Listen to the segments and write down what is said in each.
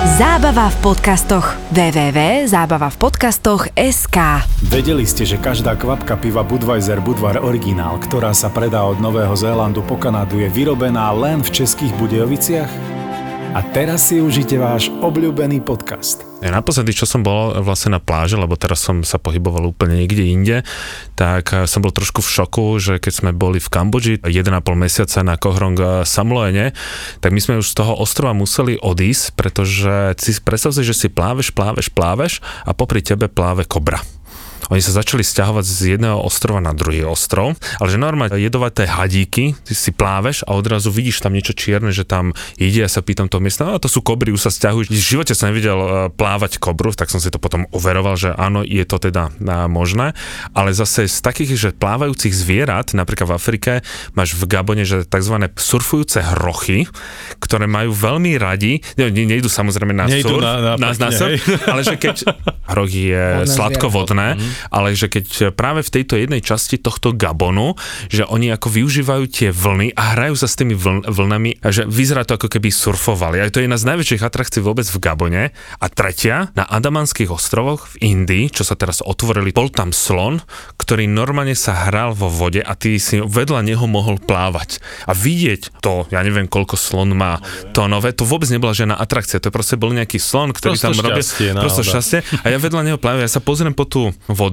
Zábava v podcastoch. www.zábavavpodcastoch.sk Vedeli ste, že každá kvapka piva Budweiser Budvar Originál, ktorá sa predá od Nového Zélandu po Kanadu, je vyrobená len v Českých Budejoviciach? A teraz si užite váš obľúbený podcast. Ja naposledy, čo som bol vlastne na pláži, lebo teraz som sa pohyboval úplne niekde inde, tak eh, som bol trošku v šoku, že keď sme boli v Kambodži 1,5 mesiaca na Kohrong eh, Samloene, tak my sme už z toho ostrova museli odísť, pretože si predstav si, že si pláveš, pláveš, pláveš a popri tebe pláve kobra. Oni sa začali stiahovať z jedného ostrova na druhý ostrov, ale že normálne jedovaté hadíky, ty si pláveš a odrazu vidíš tam niečo čierne, že tam ide, ja sa pýtam toho miesta, a to sú kobry, už sa stiahujú. V živote som nevidel e, plávať kobru, tak som si to potom overoval, že áno, je to teda e, možné, ale zase z takých, že plávajúcich zvierat, napríklad v Afrike, máš v Gabone, že tzv. surfujúce hrochy, ktoré majú veľmi radi, ne, ne, nejdu samozrejme na Nejdu surf, na- na na, na pekne, surf, hej. ale že keď hrochy je sladkovodné, ale že keď práve v tejto jednej časti tohto Gabonu, že oni ako využívajú tie vlny a hrajú sa s tými vln, vlnami, a že vyzerá to ako keby surfovali. A to je jedna z najväčších atrakcií vôbec v Gabone. A tretia, na Adamanských ostrovoch v Indii, čo sa teraz otvorili, bol tam slon, ktorý normálne sa hral vo vode a ty si vedľa neho mohol plávať. A vidieť to, ja neviem koľko slon má tónové, to vôbec nebola žiadna atrakcia, to proste bol nejaký slon, ktorý Prosto tam robil. Prosto šťastie. A ja vedľa neho plávam, ja sa pozriem po tú vodu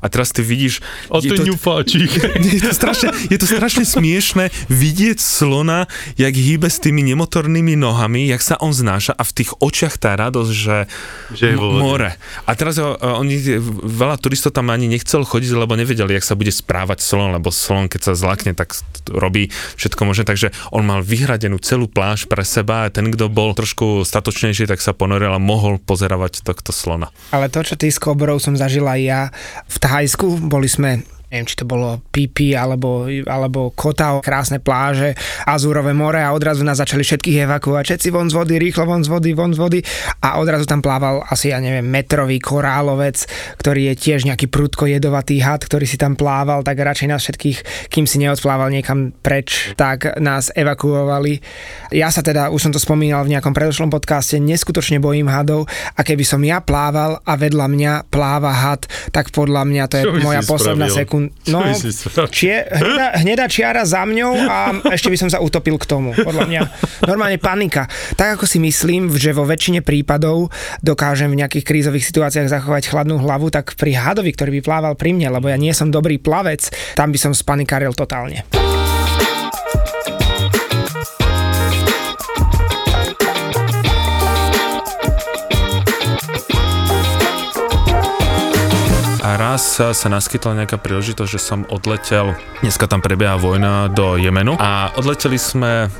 a teraz ty vidíš... O je ten to- ňufáčik. je to, strašne, je to strašne smiešné vidieť slona, jak hýbe s tými nemotornými nohami, jak sa on znáša a v tých očiach tá radosť, že, Že je more. A teraz o, oni, veľa turistov tam ani nechcel chodiť, lebo nevedeli, jak sa bude správať slon, lebo slon, keď sa zlakne, tak robí všetko možné, takže on mal vyhradenú celú pláž pre seba a ten, kto bol trošku statočnejší, tak sa ponoril a mohol pozeravať tohto slona. Ale to, čo ty s kobrou som zažila ja v Thajsku, boli sme neviem, či to bolo Pipi alebo, alebo Kotao, krásne pláže, Azúrové more a odrazu nás začali všetkých evakuovať, všetci von z vody, rýchlo von z vody, von z vody a odrazu tam plával asi, ja neviem, metrový korálovec, ktorý je tiež nejaký prudko jedovatý had, ktorý si tam plával, tak radšej nás všetkých, kým si neodplával niekam preč, tak nás evakuovali. Ja sa teda, už som to spomínal v nejakom predošlom podcaste, neskutočne bojím hadov a keby som ja plával a vedľa mňa pláva had, tak podľa mňa to je Čo moja posledná sekunda. Čo No, čie, hnedá, hnedá čiara za mňou a ešte by som sa utopil k tomu, podľa mňa. Normálne panika. Tak ako si myslím, že vo väčšine prípadov dokážem v nejakých krízových situáciách zachovať chladnú hlavu, tak pri hadovi, ktorý by plával pri mne, lebo ja nie som dobrý plavec, tam by som spanikáril totálne. Raz sa, naskytla nejaká príležitosť, že som odletel, dneska tam prebieha vojna do Jemenu. A odleteli sme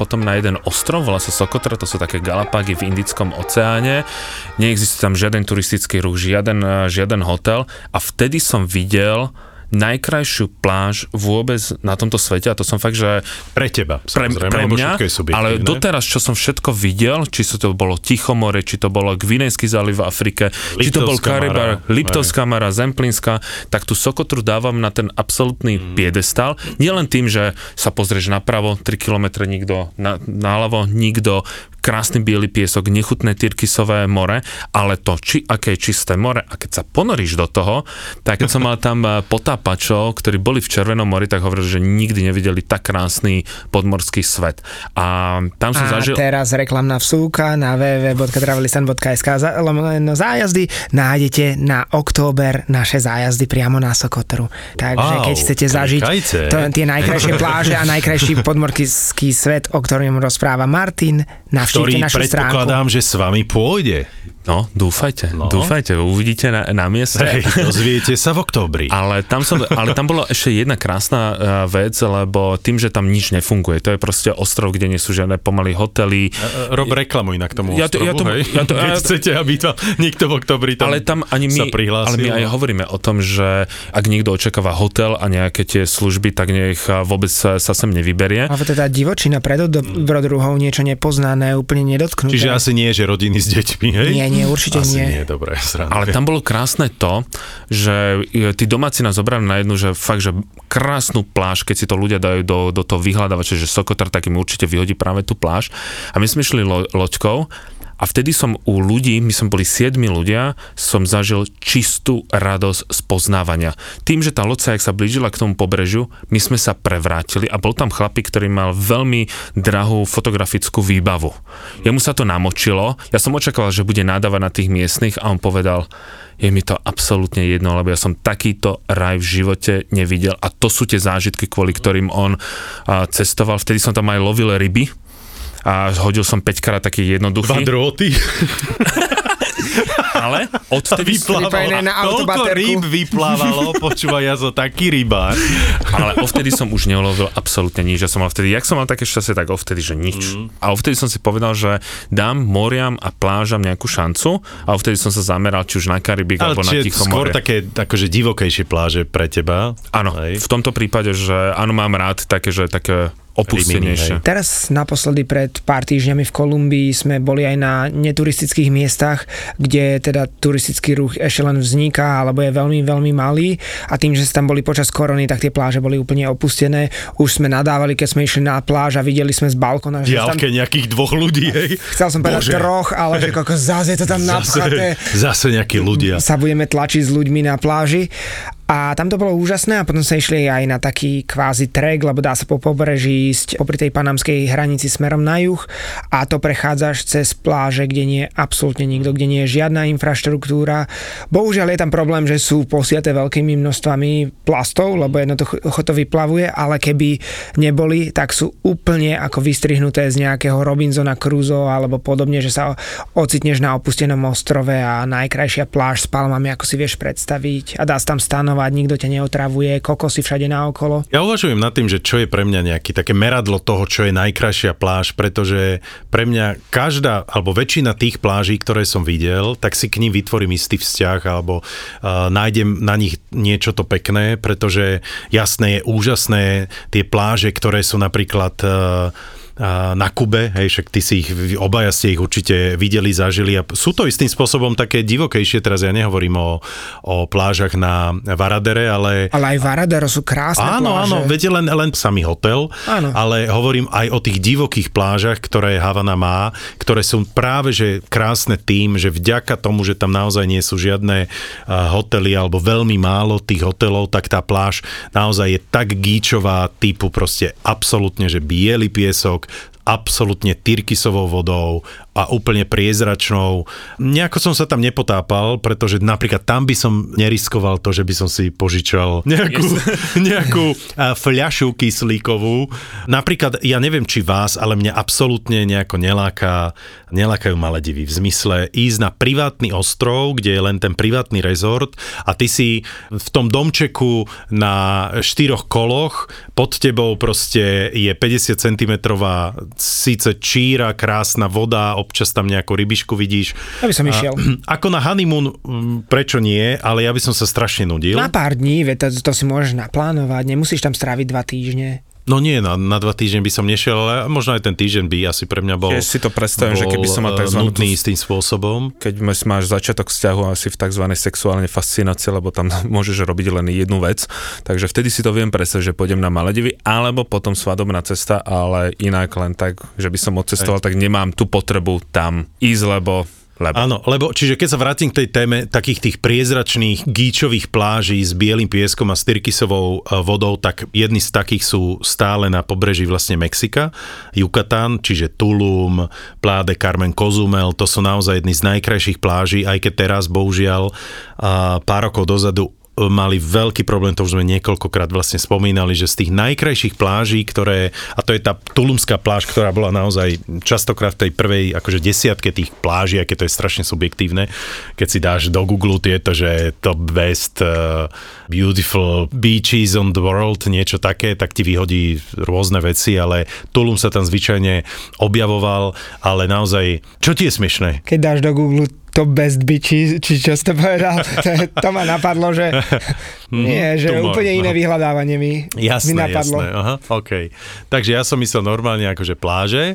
potom na jeden ostrov, volá sa Sokotra, to sú také Galapágy v Indickom oceáne, neexistuje tam žiaden turistický ruch, žiaden, žiaden hotel. A vtedy som videl najkrajšiu pláž vôbec na tomto svete a to som fakt, že Pre teba, pre, pre mňa, ale doteraz, čo som všetko videl, či sa to bolo Tichomore, či to bolo Gvinejský záliv v Afrike, či to bol Liptovská Karibar, Liptovská Mara, Zemplínska, tak tú Sokotru dávam na ten absolútny Mhm. piedestal. Nielen tým, že sa pozrieš napravo, 3 km nikto, na, naľavo nikto, krásny biely piesok, nechutné tyrkysové more, ale to, či aké je čisté more, a keď sa ponoríš do toho, tak keď som mal tam eh, potápačov, ktorí boli v Červenom mori, tak hovorili, že nikdy nevideli tak krásny podmorský svet. A tam som A zažil... teraz reklamná vsúka na www.travelistan.sk za- lomeno zájazdy nájdete na október naše zájazdy priamo na Sokotru. Takže Au, keď chcete zažiť to, tie najkrajšie pláže a najkrajší podmorský svet, o ktorom rozpráva Martin, navštívte Ktorý našu stránku. predpokladám, že s vami pôjde. No, dúfajte, No. no. dúfajte, uvidíte na, na mieste. Hej, dozviete sa v októbri. Ale tam, som, ale tam bola ešte jedna krásna uh, vec, lebo tým, že tam nič nefunguje, to je proste ostrov, kde nie sú žiadne pomaly hotely. E, Rob reklamu inak tomu Ja to- ja ostrovu, to- hej? ja to- Keď ja- chcete, aby tam niekto v oktobri tam, ale tam ani my, sa prihlásil. ale my aj hovoríme o tom, že ak niekto očakáva hotel a nejaké tie služby, tak nech vôbec sa, sem nevyberie. Ale teda divočina pred dobrodruhou, niečo nepoznané, úplne nedotknuté. Čiže asi nie, že rodiny s deťmi, hej? Nie, nie, určite asi nie. nie, sranda. Ale tam bolo krásne to, že e, tí domáci nás zobrali na jednu, že fakt, že krásnu pláž, keď si to ľudia dajú do, do toho vyhľadávača, že Sokotar, tak im určite vyhodí práve tú pláž. A my sme išli lo, loďkou a vtedy som u ľudí, my sme boli siedmi ľudia, som zažil čistú radosť z poznávania. Tým, že tá loď sa, blížila k tomu pobrežiu, my sme sa prevrátili a bol tam chlapík, ktorý mal veľmi drahú fotografickú výbavu. Jemu sa to namočilo, ja som očakával, že bude nádavať na tých miestnych a on povedal, je mi to absolútne jedno, lebo ja som takýto raj v živote nevidel a to sú tie zážitky, kvôli ktorým on cestoval. Vtedy som tam aj lovil ryby a hodil som 5 krát taký Dva jednoduchý, drôty. ale odvtedy, na autobaterku. rýb vyplávalo, počúvaj, ja som taký rybár. ale ovtedy som už neulovil absolútne nič. Ja som mal vtedy, jak som mal také šťastie, tak ovtedy, že nič. Mhm. A ovtedy som si povedal, že dám moriam a plážam nejakú šancu a ovtedy som sa zameral či už na Karibik Ale alebo na čiže Tichom skôr také akože divokejšie pláže pre teba. Áno, v tomto prípade, že áno, mám rád také, že také opustenejšie. Teraz naposledy pred pár týždňami v Kolumbii sme boli aj na neturistických miestach, kde teda turistický ruch ešte len vzniká, alebo je veľmi, veľmi malý a tým, že sa tam boli počas korony, tak tie pláže boli úplne opustené. Už sme nadávali, keď sme išli na pláž a videli sme z balkona, že tam, nejakých dvoch ľudí, hej. chcel som povedať Bože. troch, ale že koko, zase je to tam napchaté. Zase, zase nejakí ľudia. sa budeme tlačiť s ľuďmi na pláži. A tam to bolo úžasné a potom sa išli aj na taký kvázi trek, lebo dá sa po pobreží ísť popri tej panamskej hranici smerom na juh a to prechádzaš cez pláže, kde nie je absolútne nikto, kde nie je žiadna infraštruktúra. Bohužiaľ je tam problém, že sú posiate veľkými množstvami plastov, lebo jednoducho to vyplavuje, ale keby neboli, tak sú úplne ako vystrihnuté z nejakého Robinsona Crusoe alebo podobne, že sa ocitneš na opustenom ostrove a najkrajšia pláž s palmami, ako si vieš predstaviť a dá sa tam stanovať, nikto ťa neotravuje, kokosy všade naokolo. Ja uvažujem nad tým, že čo je pre mňa nejaký také meradlo toho, čo je najkrajšia pláž, pretože pre mňa každá, alebo väčšina tých pláží, ktoré som videl, tak si k ním vytvorím istý vzťah, alebo uh, nájdem na nich niečo to pekné, pretože jasné je úžasné tie pláže, ktoré sú napríklad uh, na Kube, hej, však ty si ich, obaja ste ich určite videli, zažili a sú to istým spôsobom také divokejšie, teraz ja nehovorím o, o plážach na Varadere, ale Ale aj Varadero sú krásne Áno, pláže. áno, viete len, len samý hotel, Áno. ale hovorím aj o tých divokých plážach, ktoré Havana má, ktoré sú práve že krásne tým, že vďaka tomu, že tam naozaj nie sú žiadne hotely alebo veľmi málo tých hotelov, tak tá pláž naozaj je tak gíčová typu proste absolútne, že biely piesok, absolútne tyrkysovou vodou a úplne priezračnou. Nejako som sa tam nepotápal, pretože napríklad tam by som neriskoval to, že by som si požičal nejakú, nejakú a, fľašu kyslíkovú. Napríklad, ja neviem, či vás, ale mňa absolútne nejako neláka, nelákajú Maledivy. V zmysle ísť na privátny ostrov, kde je len ten privátny rezort a ty si v tom domčeku na štyroch koloch, pod tebou proste je 50 cm síce číra, krásna voda, občas tam nejakú rybišku vidíš. Ja by som išiel. A, ako na honeymoon, mm, prečo nie, ale ja by som sa strašne nudil. Na pár dní, to, to si môžeš naplánovať, nemusíš tam stráviť dva týždne. No nie, na, na dva týždne by som nešiel, ale možno aj ten týždeň by asi pre mňa bol, Keď si to predstavím, že keby som mal eh, tzv. nutný istým spôsobom. keď máš- začiatok vzťahu asi v tzv. sexuálnej fascinácii, lebo tam môžeš robiť len jednu vec, takže vtedy si to viem predstaviť, že pôjdem na Maledivy, alebo potom svadobná cesta, ale inak len tak, že by som odcestoval, tak nemám tú potrebu tam ísť, lebo lebo. Áno, lebo čiže keď sa vrátim k tej téme takých tých priezračných gíčových pláží s bielým pieskom a s tyrkysovou e, vodou, tak jedni z takých sú stále na pobreží vlastne Mexika, Yucatán, čiže Tulum, Pláde Carmen Cozumel, to sú naozaj jedny z najkrajších pláží, aj keď teraz bohužiaľ pár rokov dozadu mali veľký problém, to už sme niekoľkokrát vlastne spomínali, že z tých najkrajších pláží, ktoré, a to je tá Tulumská pláž, ktorá bola naozaj častokrát v tej prvej akože desiatke tých pláží, aké to je strašne subjektívne, keď si dáš do Google tieto, že top best uh, beautiful beaches on the world, niečo také, tak ti vyhodí rôzne veci, ale Tulum sa tam zvyčajne objavoval, ale naozaj, čo ti je smiešné? Keď dáš do Google top best bitches, či čo ste povedal, to, to ma napadlo, že nie, že to má- úplne iné no. vyhľadávanie mi, Jasné, mi napadlo. jasné, aha, OK. Takže ja som myslel normálne akože pláže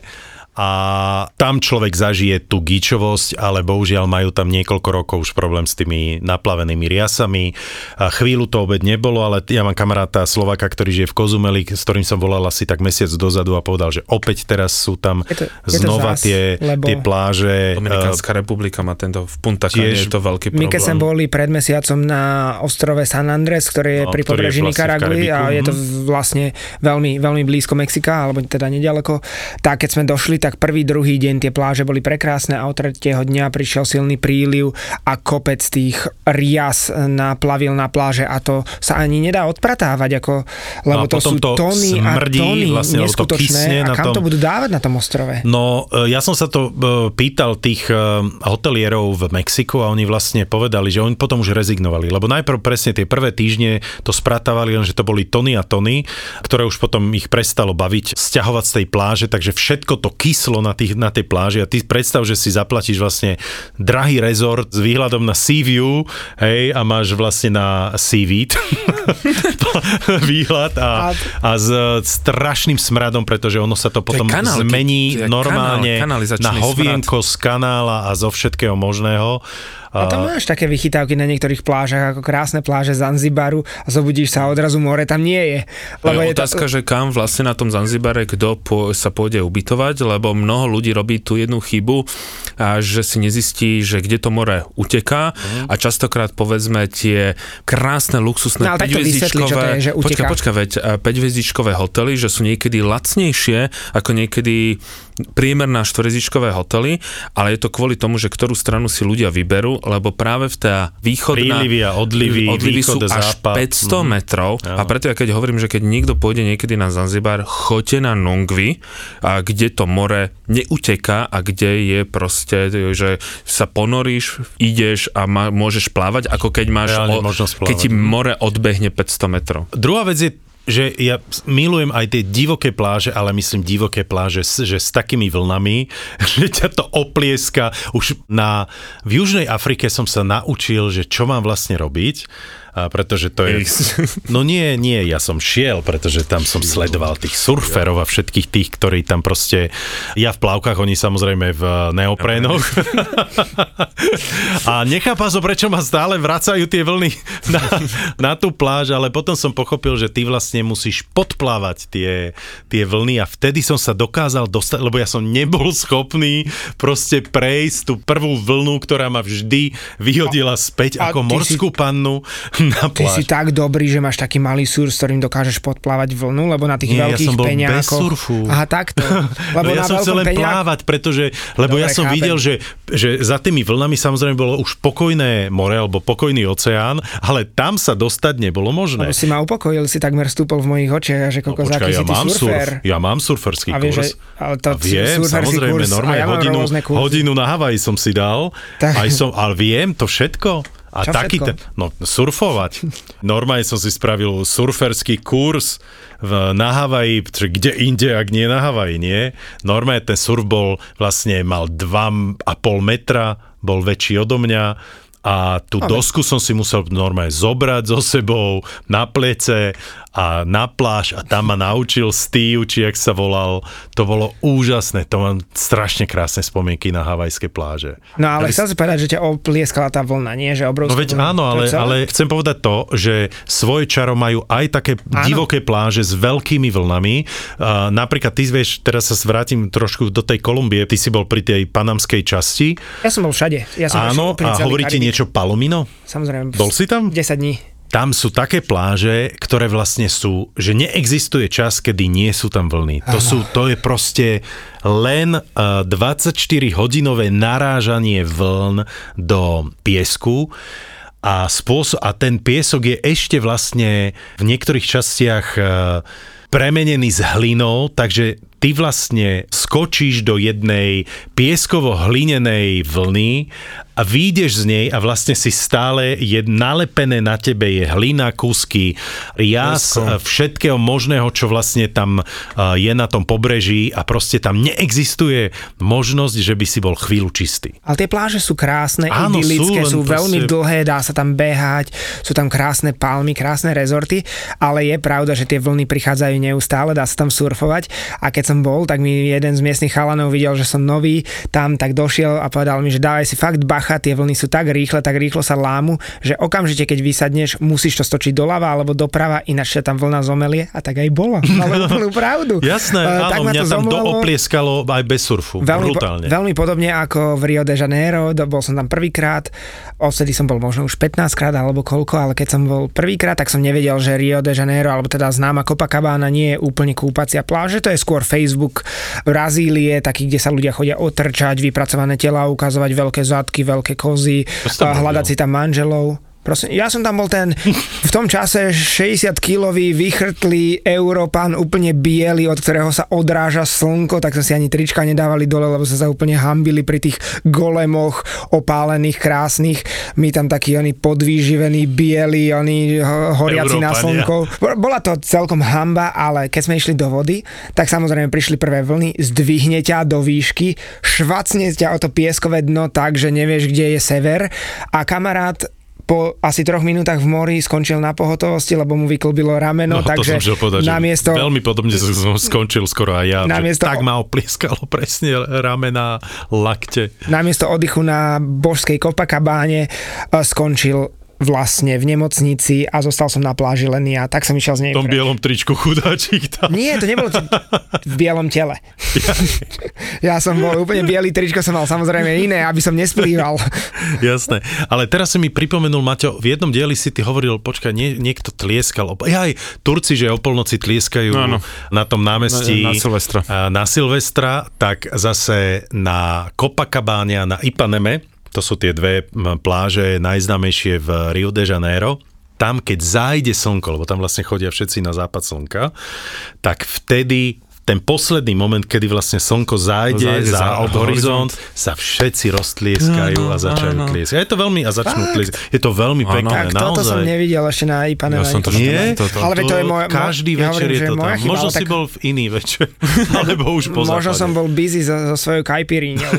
a tam človek zažije tú gíčovosť, ale bohužiaľ majú tam niekoľko rokov už problém s tými naplavenými riasami. A chvíľu to obed nebolo, ale ja mám kamaráta Slovaka, ktorý žije v Kozumeli, s ktorým som volal asi tak mesiac dozadu a povedal, že opäť teraz sú tam Je to- je znova zás, tie, lebo- tie pláže. Dominikánska republika má tento, v Punta Cana tiež- je to veľký problém. My keď sme boli pred mesiacom na ostrove San Andres, ktorý je No, pri pobreží vlastne Nikaragui a Karibiku, je to mhm. vlastne veľmi, veľmi blízko Mexika, alebo teda nedaleko, tak keď sme došli, tak prvý, druhý deň tie pláže boli prekrásne a od tretieho dňa prišiel silný príliv a kopec tých rias naplavil na pláže a to sa ani nedá odpratávať, ako, lebo No a to sú to tony a smrdí, tony vlastne, to neskutočné kysne a kam to tom- budú dávať na tom ostrove? No, e, ja som sa to e, pýtal tých e, hotelierov v Mexiku a oni vlastne povedali, že oni potom už rezignovali, lebo najprv presne tie prvé týždne to spratávali, len že to boli tony a tony, ktoré už potom ich prestalo baviť sťahovať z tej pláže, takže všetko to kyslo na, tých, na tej pláži a ty predstav, že si zaplatíš vlastne drahý rezort s výhľadom na Sea View, hej, a máš vlastne na Seaweed výhľad a, a s strašným smradom, pretože ono sa to potom kanál, zmení to normálne kanál, na hovienko z kanála a zo všetkého možného. A tam máš také vychytávky na niektorých plážach, ako krásne pláže Zanzibaru a zobudíš sa a odrazu more tam nie je. Lebo je je to- otázka, že kam vlastne na tom Zanzibare kto po, sa pôjde ubytovať, lebo mnoho ľudí robí tú jednu chybu, a že si nezistí, že kde to more uteká a častokrát povedzme tie krásne luxusné No, ale tak to vysvetli, čo to je, že počka, uteká. počka, veď 5 hotely, že sú niekedy lacnejšie ako niekedy priemerná štvorezičkové hotely, ale je to kvôli tomu, že ktorú stranu si ľudia vyberú, lebo práve v tá východná... Prílivy a odlivy, odlivy sú východ a až západ. 500 Mhm. metrov a Áno. preto ja keď hovorím, že keď niekto pôjde niekedy na Zanzibar, choďte na Nungvi, a kde to more neuteká a kde je proste, že sa ponoríš, ideš a má, môžeš plávať, ako keď máš, Reálne možnosť keď ti plávať. more odbehne 500 metrov. Druhá vec je, že ja milujem aj tie divoké pláže, ale myslím divoké pláže, že s takými vlnami, že ťa to oplieska. Už na, v Južnej Afrike som sa naučil, že čo mám vlastne robiť, a pretože to je... No nie, nie, ja som šiel, pretože tam som sledoval tých surferov a všetkých tých, ktorí tam proste... Ja v plavkách, oni samozrejme v neoprénoch. A nechápam som, prečo ma stále vracajú tie vlny na, na tú pláž, ale potom som pochopil, že ty vlastne musíš podplávať tie, tie vlny a vtedy som sa dokázal dostať, lebo ja som nebol schopný proste prejsť tú prvú vlnu, ktorá ma vždy vyhodila späť a ako si- morskú pannu na Ty si pláž. tak dobrý, že máš taký malý sur, s ktorým dokážeš podplávať vlnu, lebo na tých Nie, ja veľkých som bol bez peňákoch... surfu. Aha, takto. Lebo No ja som chcel len peňák- plávať, pretože, lebo Dobre, ja som chápem. videl, že, že za tými vlnami samozrejme bolo už pokojné more alebo pokojný oceán, ale tam sa dostať nebolo možné. Lebo si ma upokojil, si takmer stúpol v mojich očiach, že No, kokos, počkaj, aký ja si mám surfer. surf, ja mám surferský A vieš, kurz. ale to a viem, samozrejme, kurz, a normálne ja hodinu, hodinu na Havaji som si dal, Tak. aj som, ale viem to všetko. A Čo taký ten, no surfovať. Normálne som si spravil surferský kurz v, na Havaji, kde inde, ak nie na Havaji, nie? Normálne ten surf bol, vlastne mal 2,5 metra, bol väčší odo mňa a tú Ale- dosku som si musel normálne zobrať so sebou na plece a na pláž a tam ma naučil Steve, či jak sa volal. To bolo úžasné, to mám strašne krásne spomienky na havajské pláže. No ale chcel si povedať, že ťa oplieskala tá vlna, nie? Že obrovská No veď vlna. áno, ale, ale chcem povedať to, že svoje čaro majú aj také Áno. divoké pláže s veľkými vlnami. Uh, napríklad ty vieš, teraz sa vrátim trošku do tej Kolumbie, ty si bol pri tej panamskej časti. Ja som bol všade. Ja som Áno, a hovorí ti niečo Palomino? Samozrejme. Bol si tam? 10 dní. Tam sú také pláže, ktoré vlastne sú, že neexistuje čas, kedy nie sú tam vlny. To, sú, to je proste len uh, 24-hodinové narážanie vln do piesku a, spôsob, a ten piesok je ešte vlastne v niektorých častiach uh, premenený s hlinou, takže ty vlastne skočíš do jednej pieskovo-hlinenej vlny a výjdeš z nej a vlastne si stále je nalepené na tebe je hlina, kusky, jas, všetkého možného, čo vlastne tam je na tom pobreží a proste tam neexistuje možnosť, že by si bol chvíľu čistý. Ale tie pláže sú krásne, Áno, idylické, sú, sú, veľmi proste- dlhé, dá sa tam behať, sú tam krásne palmy, krásne rezorty, ale je pravda, že tie vlny prichádzajú neustále, dá sa tam surfovať a keď som bol, tak mi jeden z miestnych chalanov videl, že som nový, tam tak došiel a povedal mi, že dávaj si fakt bacha, tie vlny sú tak rýchle, tak rýchlo sa lámu, že okamžite keď vysadneš, musíš to stočiť doľava alebo doprava, ináč ťa tam vlna zomelie a tak aj bolo. Mal úplnú pravdu. Jasné, tak áno, mňa to tam zomlelo. dooplieskalo aj bez surfu. Veľmi, po, brutálne. veľmi podobne ako v Rio de Janeiro, do- bol som tam prvýkrát, odvtedy som bol možno už 15 krát alebo koľko, ale keď som bol prvýkrát, tak som nevedel, že Rio de Janeiro, alebo teda známa Copacabana nie je úplne kúpacia pláž, že to je skôr Facebook Brazílie, taký, kde sa ľudia chodia otrčať, vypracované tela, ukazovať veľké zadky, veľké kozy, hľadať si tam manželov. Prosím, ja som tam bol ten v tom čase 60-kilový, vychrtlý Európan, úplne biely, od ktorého sa odráža slnko, tak som si ani trička nedávali dole, lebo sa sa úplne hambili pri tých golemoch opálených, krásnych. My tam takí oni podvýživení, bieli, oni ho- horiaci na Európania. slnko. Bola to celkom hamba, ale keď sme išli do vody, tak samozrejme prišli prvé vlny, zdvihne ťa do výšky, švacne ťa o to pieskové dno tak, že nevieš, kde je sever a kamarát po asi troch minútach v mori skončil na pohotovosti, lebo mu vyklbilo rameno, No, to takže som chcel povedať, namiesto, veľmi podobne som skončil skoro aj ja. Namiesto- tak ma oplieskalo presne ramena, lakte. namiesto oddychu na božskej Copacabáne e, skončil vlastne v nemocnici a zostal som na pláži len ja, tak som išiel z nej V tom preč. bielom tričku chudáčik tam. Nie, to nebolo v bielom tele. ja som bol úplne bielý tričko, som mal samozrejme iné, aby som nesplýval. Jasné. Ale teraz si mi pripomenul, Maťo, v jednom dieli si ty hovoril, počkaj, nie, niekto tlieskal. Op- Aj Turci, že o polnoci tlieskajú No, na tom námestí Na- na Silvestra. na Silvestra, tak zase na Copacabáne a na Ipaneme, to sú tie dve pláže najznámejšie v Rio de Janeiro, tam keď zájde slnko, lebo tam vlastne chodia všetci na západ slnka, tak vtedy ten posledný moment, kedy vlastne slnko zájde, Zájde za, za horizont, sa všetci roztlieskajú a začajú áno. tlieskať. Je to veľmi, a začnú tlieskať. Je to veľmi pekné, Tak toto som naozaj. nevidel ešte na Ipaneme. Ja som to Nie? To- to- Ale veď to je moje... Každý ja večer hovorím, je to tam. chyba, Možno si tak- bol v iný večer, alebo už po Možno západe. som bol busy so, so svojou kajpiríňou.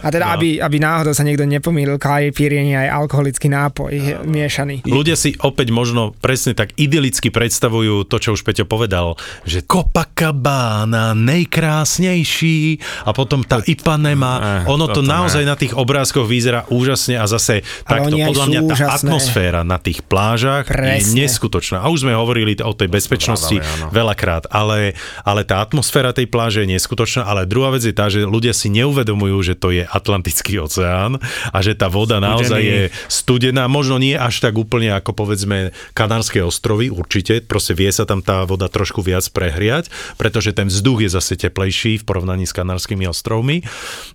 A teda, no. aby, aby náhodou sa niekto nepomýlil, kajpiríň je aj alkoholický nápoj no. miešaný. Ľudia si opäť možno presne tak idylicky predstavujú to, čo už Peťo povedal, že Copacabana, najkrásnejší a potom tá Ipanema, ono to naozaj ne. na tých obrázkoch vyzerá úžasne a zase takto, podľa mňa tá úžasné. atmosféra na tých plážach je Presne. neskutočná. A už sme hovorili o tej bezpečnosti Vrávali, áno. veľakrát, ale, ale tá atmosféra tej pláže je neskutočná, ale druhá vec je tá, že ľudia si neuvedomujú, že to je Atlantický oceán a že tá voda naozaj je studená, možno nie až tak úplne ako povedzme Kanárske ostrovy, určite, proste vie sa tam tá voda trošku viac prehriať, pretože ten vzduch je zase teplejší v porovnaní s Kanárskými ostrovmi,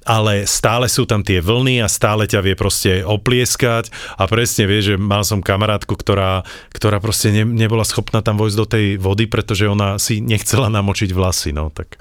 ale stále sú tam tie vlny a stále ťa vie proste oplieskať a presne vie, že mal som kamarátku, ktorá, ktorá proste ne, nebola schopná tam vojsť do tej vody, pretože ona si nechcela namočiť vlasy, no tak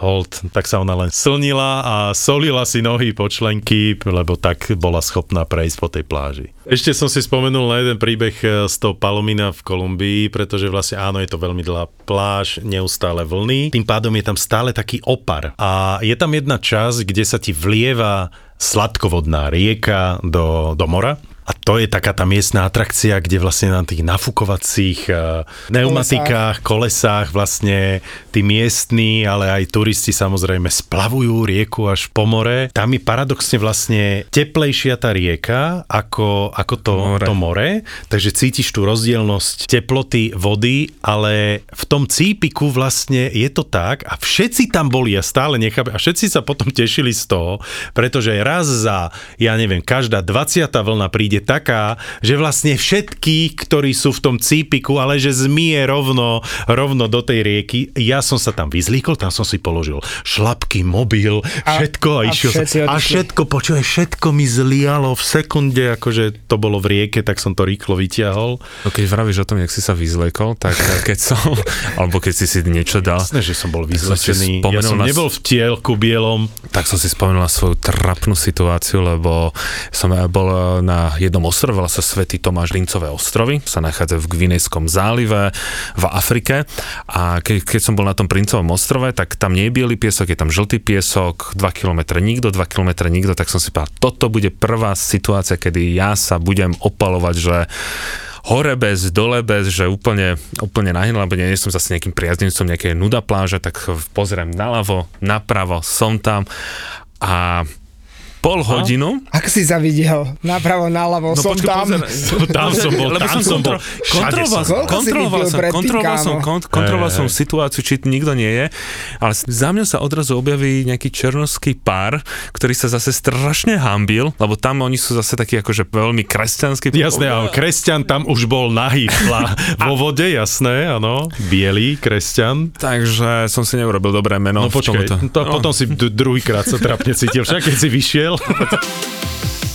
hold, tak sa ona len slnila a solila si nohy po členky, lebo tak bola schopná prejsť po tej pláži. Ešte som si spomenul na jeden príbeh e, z toho Palomina v Kolumbii, pretože vlastne áno, je to veľmi dlhá pláž, neustále vlny, tým pádom je tam stále taký opar. A je tam jedna časť, kde sa ti vlieva sladkovodná rieka do, do mora A to je taká tá miestna atrakcia, kde vlastne na tých nafúkovacích uh, pneumatikách, kolesách vlastne tí miestni, ale aj turisti samozrejme splavujú rieku až po more. Tam je paradoxne vlastne teplejšia tá rieka ako, ako to more. to more, takže cítiš tú rozdielnosť teploty vody, ale v tom cípiku vlastne je to tak a všetci tam boli a stále nechápem a všetci sa potom tešili z toho, pretože raz za, ja neviem, každá 20. vlna príde taká, že vlastne všetkých, ktorí sú v tom cípiku, ale že zmije rovno, rovno do tej rieky. Ja som sa tam vyzlíkol, tam som si položil šlapky, mobil, všetko a, a išiel som. A všetko, počúvaj, všetko mi zlialo v sekunde, akože to bolo v rieke, tak som to rýchlo vyťahol. No keď vravíš o tom, jak si sa vyzliekol, tak keď som, alebo keď si si niečo dal. Jasné, že som bol vyzlečený. Ja som nebol v tielku bielom. Tak som si spomenul na svoju trapnú situáciu, lebo som bol na jednom ostrove, volá sa Svetý Tomáš Lincové ostrovy, sa nachádza v Gvinejskom zálive v Afrike. A ke, keď som bol na tom Princovom ostrove, tak tam nie je biely piesok, je tam žltý piesok, 2 km nikto, 2 km nikto, tak som si povedal, toto bude prvá situácia, kedy ja sa budem opalovať, že hore bez, dole bez, že úplne, úplne nahyn, lebo nie som zase nejakým priaznivcom nejakej nuda pláže, tak pozriem naľavo, napravo, som tam. A pol hodinu. Ak si zavidel, napravo, naľavo, no, som počkej, tam. Pozor, tam som bol, tam som, som bol. Kontroloval som, kontroloval som, kontroloval som, kontroloval som situáciu, či nikto nie je, ale za mňa sa odrazu objaví nejaký černovský pár, ktorý sa zase strašne hambil, lebo tam oni sú zase takí akože veľmi kresťanskí. Jasné, ale kresťan tam už bol nahý vo vode, jasné, áno, bielý kresťan. Takže som si neurobil dobré meno. No počkaj, to, no. potom si druhýkrát sa trapne cítil, však keď si vyšiel, nevedel.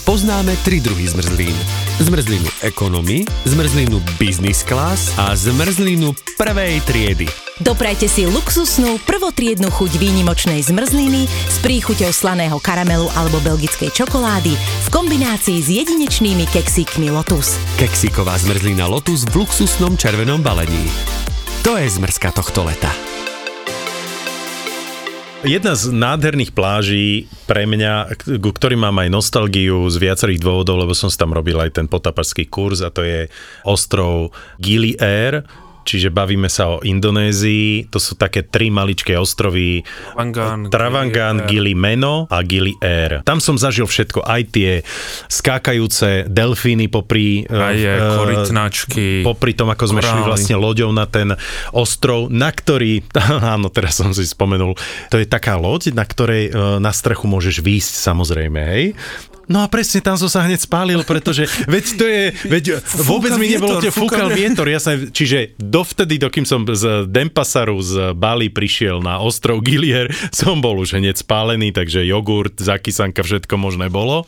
Poznáme tri druhy zmrzlín. Zmrzlinu ekonomy, zmrzlinu business class a zmrzlinu prvej triedy. Doprajte si luxusnú, prvotriednu chuť výnimočnej zmrzliny s príchuťou slaného karamelu alebo belgickej čokolády v kombinácii s jedinečnými keksíkmi Lotus. Keksíková zmrzlina Lotus v luxusnom červenom balení. To je zmrzka tohto leta. Jedna z nádherných pláží pre mňa, ku ktorým mám aj nostalgiu z viacerých dôvodov, lebo som si tam robil aj ten potapačský kurz a to je ostrov Gili Air, čiže bavíme sa o Indonézii, to sú také tri maličké ostrovy, Travangan, Travangan Gili Meno a Gili Air. Tam som zažil všetko, aj tie skákajúce delfíny popri... Aj je, uh, korytnačky, Popri tom, ako sme korály. šli vlastne loďou na ten ostrov, na ktorý, áno, teraz som si spomenul, to je taká loď, na ktorej uh, na strechu môžeš výjsť samozrejme, hej. No a presne tam som sa hneď spálil, pretože veď to je, veď vôbec mi nebolo, tie fúkal vietor, ja sa, čiže dovtedy, dokým som z Dempasaru z Bali prišiel na ostrov Gilier, som bol už hneď spálený, takže jogurt, zakysanka, všetko možné bolo,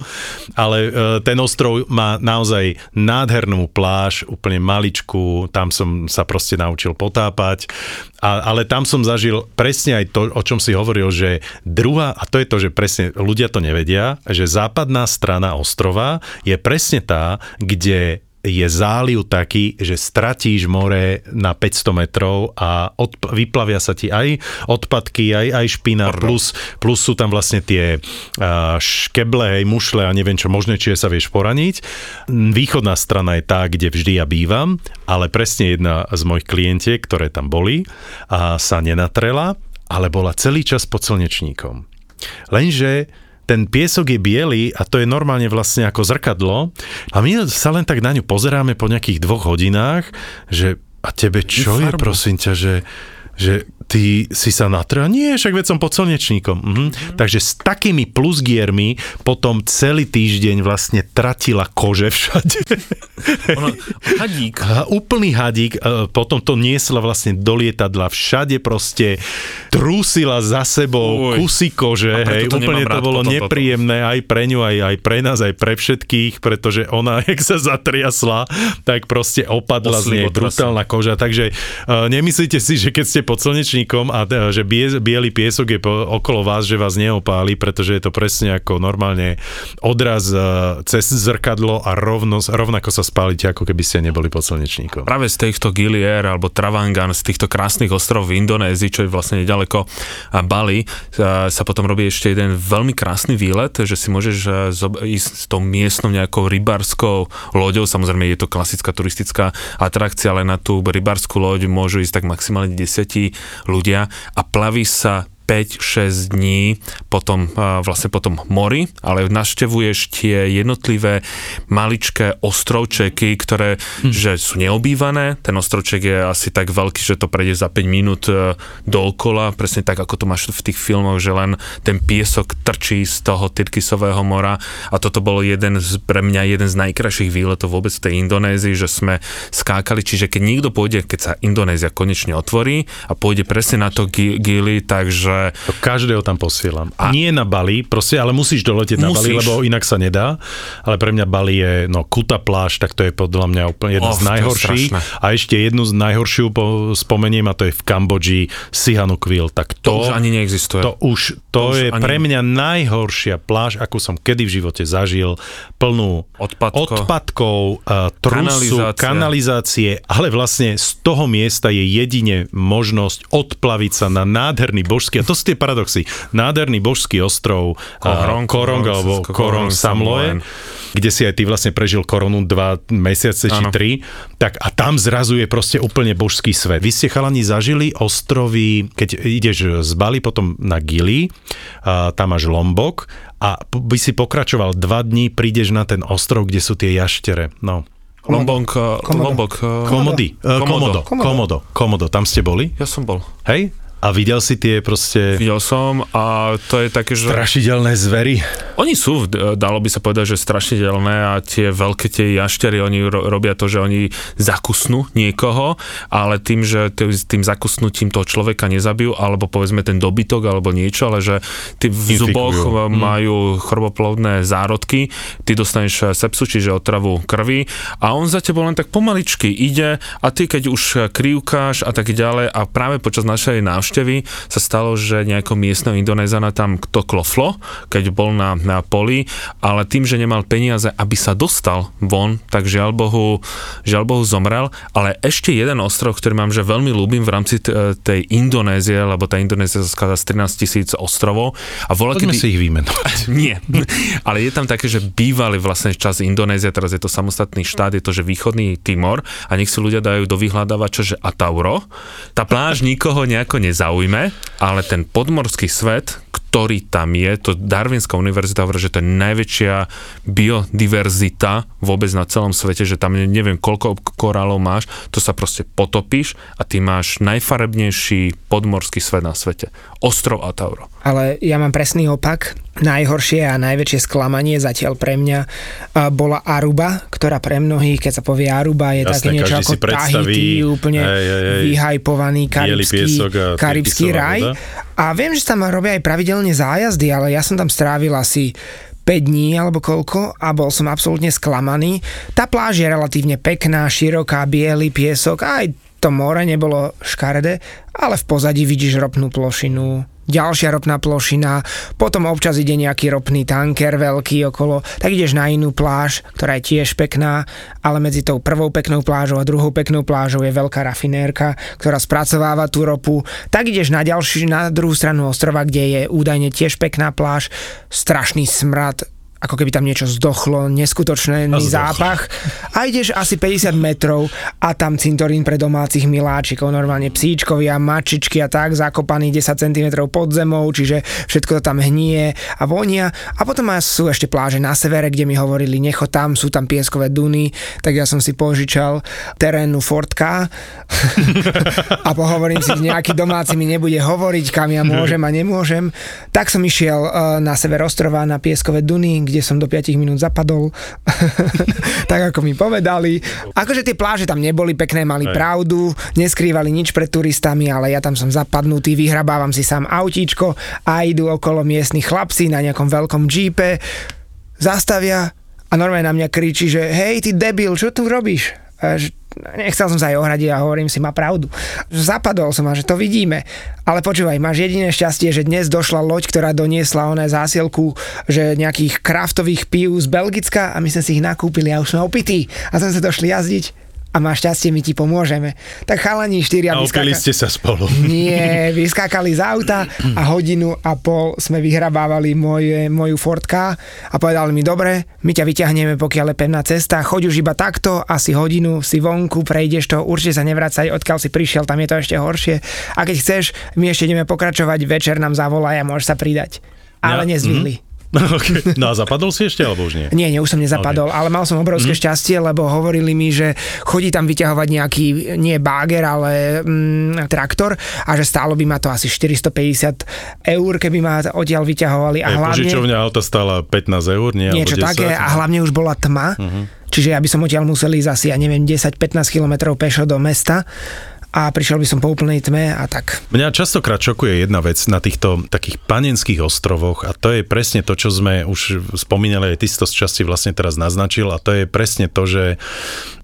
ale e, ten ostrov má naozaj nádhernú pláž, úplne maličku, tam som sa proste naučil potápať, a, ale tam som zažil presne aj to, o čom si hovoril, že druhá, a to je to, že presne ľudia to nevedia, že západná strana ostrova je presne tá, kde je záliv taký, že stratíš more na 500 metrov a odp- vyplavia sa ti aj odpadky, aj, aj špina, plus, plus sú tam vlastne tie uh, škeble, aj mušle a neviem čo možné, či sa vieš poraniť. Východná strana je tá, kde vždy ja bývam, ale presne jedna z mojich klientiek, ktoré tam boli, a sa nenatrela, ale bola celý čas pod slnečníkom. Lenže ten piesok je biely a to je normálne vlastne ako zrkadlo a my sa len tak na ňu pozeráme po nejakých dvoch hodinách, že a tebe čo je, prosím ťa, že, že ty si sa natrel? Nie, však veď som pod slnečníkom. Mhm. Mm. Takže s takými plusgiermi potom celý týždeň vlastne tratila kože všade. Ono, hadík. A úplný hadík. Potom to niesla vlastne do lietadla. Všade proste trúsila za sebou Uj. kusy kože. Hej, to úplne to bolo nepríjemné potom. aj pre ňu, aj, aj pre nás, aj pre všetkých, pretože ona, jak sa zatriasla, tak proste opadla Oslý z nej brutálna koža. Takže uh, nemyslíte si, že keď ste pod slnečníkom slnečníkom a e, že bie, biely piesok je okolo vás, že vás neopáli, pretože je to presne ako normálne odraz e, cez zrkadlo a rovno, rovnako sa spálite, ako keby ste neboli pod slnečníkom. Práve z týchto Gilier alebo Travangan, z týchto krásnych ostrovov v Indonézii, čo je vlastne nedaleko Bali, sa, sa potom robí ešte jeden veľmi krásny výlet, že si môžeš e, ísť s tou miestnou nejakou rybárskou loďou, samozrejme je to klasická turistická atrakcia, ale na tú rybárskú loď môžu ísť tak maximálne 10 ľudia a plaví sa 5-6 dní potom, vlastne potom mori, ale navštevuješ tie jednotlivé maličké ostrovčeky, ktoré hm. že sú neobývané. Ten ostrovček je asi tak veľký, že to prejde za 5 minút e, dookola, presne tak, ako to máš v tých filmoch, že len ten piesok trčí z toho Tyrkisového mora a toto bolo jeden z, pre mňa jeden z najkrajších výletov vôbec v tej Indonézii, že sme skákali, čiže keď niekto pôjde, keď sa Indonézia konečne otvorí a pôjde presne na to Gili, takže to každého tam posielam. A nie na Bali, proste, ale musíš doletieť na Bali, lebo inak sa nedá. Ale pre mňa Bali je, no, Kuta pláž, tak to je podľa mňa úplne jedna z najhorších. A ešte jednu z najhoršiu po, spomeniem, a to je v Kambodži, Sihanoukville. Tak to, to už ani neexistuje. To už, to, to je ani... pre mňa najhoršia pláž, akú som kedy v živote zažil. Plnú Odpadko. odpadkov, uh, trusu, kanalizácie. kanalizácie, ale vlastne z toho miesta je jedine možnosť odplaviť sa na nádherný božský, a to sú tie paradoxy. Nádherný božský ostrov Korong, Korong alebo Korong Samloe, kde si aj ty vlastne prežil koronu dva mesiace či ano. tri, tak a tam zrazu je proste úplne božský svet. Vy ste chalani zažili ostrovy, keď ideš z Bali potom na Gili, a tam máš Lombok a by si pokračoval dva dní, prídeš na ten ostrov, kde sú tie jaštere. No. Lombok, Lombok, Komody, Komodo, Komodo, Komodo, tam ste boli? Ja som bol. Hej? A videl si tie proste... Videl som a to je také, že... Strašidelné zvery. Oni sú, dalo by sa povedať, že strašidelné a tie veľké tie jaštery, oni ro- robia to, že oni zakusnú niekoho, ale tým, že tým zakusnutím toho človeka nezabijú, alebo povedzme ten dobytok alebo niečo, ale že ty v zuboch hmm. majú chroboplodné zárodky, ty dostaneš sepsu, čiže otravu krvi a on za tebou len tak pomaličky ide a ty keď už krivkáš a tak ďalej a práve počas našej návštevy návštevy sa stalo, že nejakého miestneho Indonézana tam to kloflo, keď bol na, na poli, ale tým, že nemal peniaze, aby sa dostal von, tak žiaľ Bohu, žiaľ Bohu zomrel. Ale ešte jeden ostrov, ktorý mám že veľmi ľúbim v rámci t- tej Indonézie, lebo tá Indonézia sa skladá z 13 tisíc ostrovov. A vola, kedy... si ich vymenovať. Nie, ale je tam také, že bývali vlastne čas Indonézia, teraz je to samostatný štát, je to, že východný Timor a nech si ľudia dajú do vyhľadávača, že Atauro. Tá pláž nikoho nejako nez zaujme, ale ten podmorský svet, ktorý tam je, to Darwinská univerzita hovorí, že to je najväčšia biodiverzita vôbec na celom svete, že tam neviem koľko korálov máš, to sa proste potopíš a ty máš najfarebnejší podmorský svet na svete. Ostrov Atauro. Ale ja mám presný opak. Najhoršie a najväčšie sklamanie zatiaľ pre mňa bola Aruba, ktorá pre mnohých, keď sa povie Aruba, je Jasne, také niečo ako Tahiti, úplne hej, hej, hej. vyhajpovaný karibský, karibský raj. A viem, že tam robia aj pravidelne zájazdy, ale ja som tam strávil asi 5 dní alebo koľko a bol som absolútne sklamaný. Tá pláž je relatívne pekná, široká, biely piesok, aj to more nebolo škaredé, ale v pozadí vidíš ropnú plošinu, ďalšia ropná plošina, potom občas ide nejaký ropný tanker veľký okolo, tak ideš na inú pláž, ktorá je tiež pekná, ale medzi tou prvou peknou plážou a druhou peknou plážou je veľká rafinérka, ktorá spracováva tú ropu, tak ideš na ďalší, na druhú stranu ostrova, kde je údajne tiež pekná pláž, strašný smrad, ako keby tam niečo zdochlo, neskutočný zápach. A ideš asi 50 metrov a tam cintorín pre domácich miláčikov, normálne psíčkovia, mačičky a tak, zakopaný 10 cm pod zemou, čiže všetko to tam hnie a vonia. A potom sú ešte pláže na severe, kde mi hovorili, necho tam, sú tam pieskové duny, tak ja som si požičal terénu Fortka a pohovorím si, nejaký domáci mi nebude hovoriť, kam ja môžem a nemôžem, tak som išiel eh, na sever ostrova na pieskové duny, kde som do 5 minút zapadol, tak ako mi povedali. Akože tie pláže tam neboli pekné, mali Aj. pravdu, neskrývali nič pred turistami, ale ja tam som zapadnutý, vyhrabávam si sám autíčko a idú okolo miestni chlapci na nejakom veľkom džípe, zastavia a normálne na mňa kričí, že hej, ty debil, čo tu robíš? E, nechcel som sa aj ohradiť a hovorím si, má pravdu. Zapadol som a že to vidíme. Ale počúvaj, máš jediné šťastie, že dnes došla loď, ktorá doniesla oné zásielku, že nejakých kraftových pív z Belgicka a my sme si ich nakúpili a už sme opití a sme sa došli jazdiť a máš šťastie, my ti pomôžeme. Tak chalani štyria A opili vyskáka- ste sa spolu. Nie, vyskákali z auta a hodinu a pol sme vyhrabávali moje, moju Ford K a povedali mi, dobre, my ťa vyťahneme, pokiaľ je pevná cesta, choď už iba takto, asi hodinu si vonku, prejdeš to, určite sa nevracaj, odkiaľ si prišiel, tam je to ešte horšie. A keď chceš, my ešte ideme pokračovať, večer nám zavolaj a môžeš sa pridať. Ale Ja- nezvihli. Okay. No a zapadol si ešte, alebo už nie? Nie, nie, už som nezapadol, okay. ale mal som obrovské mm. šťastie, lebo hovorili mi, že chodí tam vyťahovať nejaký, nie báger, ale mm, traktor a že stálo by ma to asi 450 eur, keby ma odtiaľ vyťahovali. A Hej, hlavne, Požičovňa auta stála 15 eur, nie? niečo alebo 10. také a hlavne už bola tma, Mhm. čiže ja by som odtiaľ musel ísť asi, ja neviem, 10-15 km pešo do mesta a prišiel by som po úplnej tme a tak. Mňa častokrát šokuje jedna vec na týchto takých panenských ostrovoch a to je presne to, čo sme už spomínali, aj ty si to z časti vlastne teraz naznačil a to je presne to, že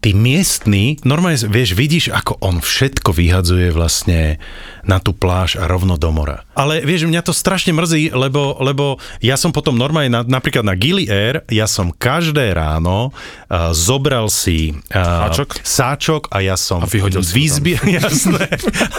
tí miestni, normálne vieš, vidíš, ako on všetko vyhadzuje vlastne na tú pláž a rovno do mora. Ale vieš, mňa to strašne mrzí, lebo, lebo ja som potom normálne, na, napríklad na Gili Air, ja som každé ráno uh, zobral si uh, Sáčok? sáčok a ja som A vyhodil si ho vyzbie, jasné,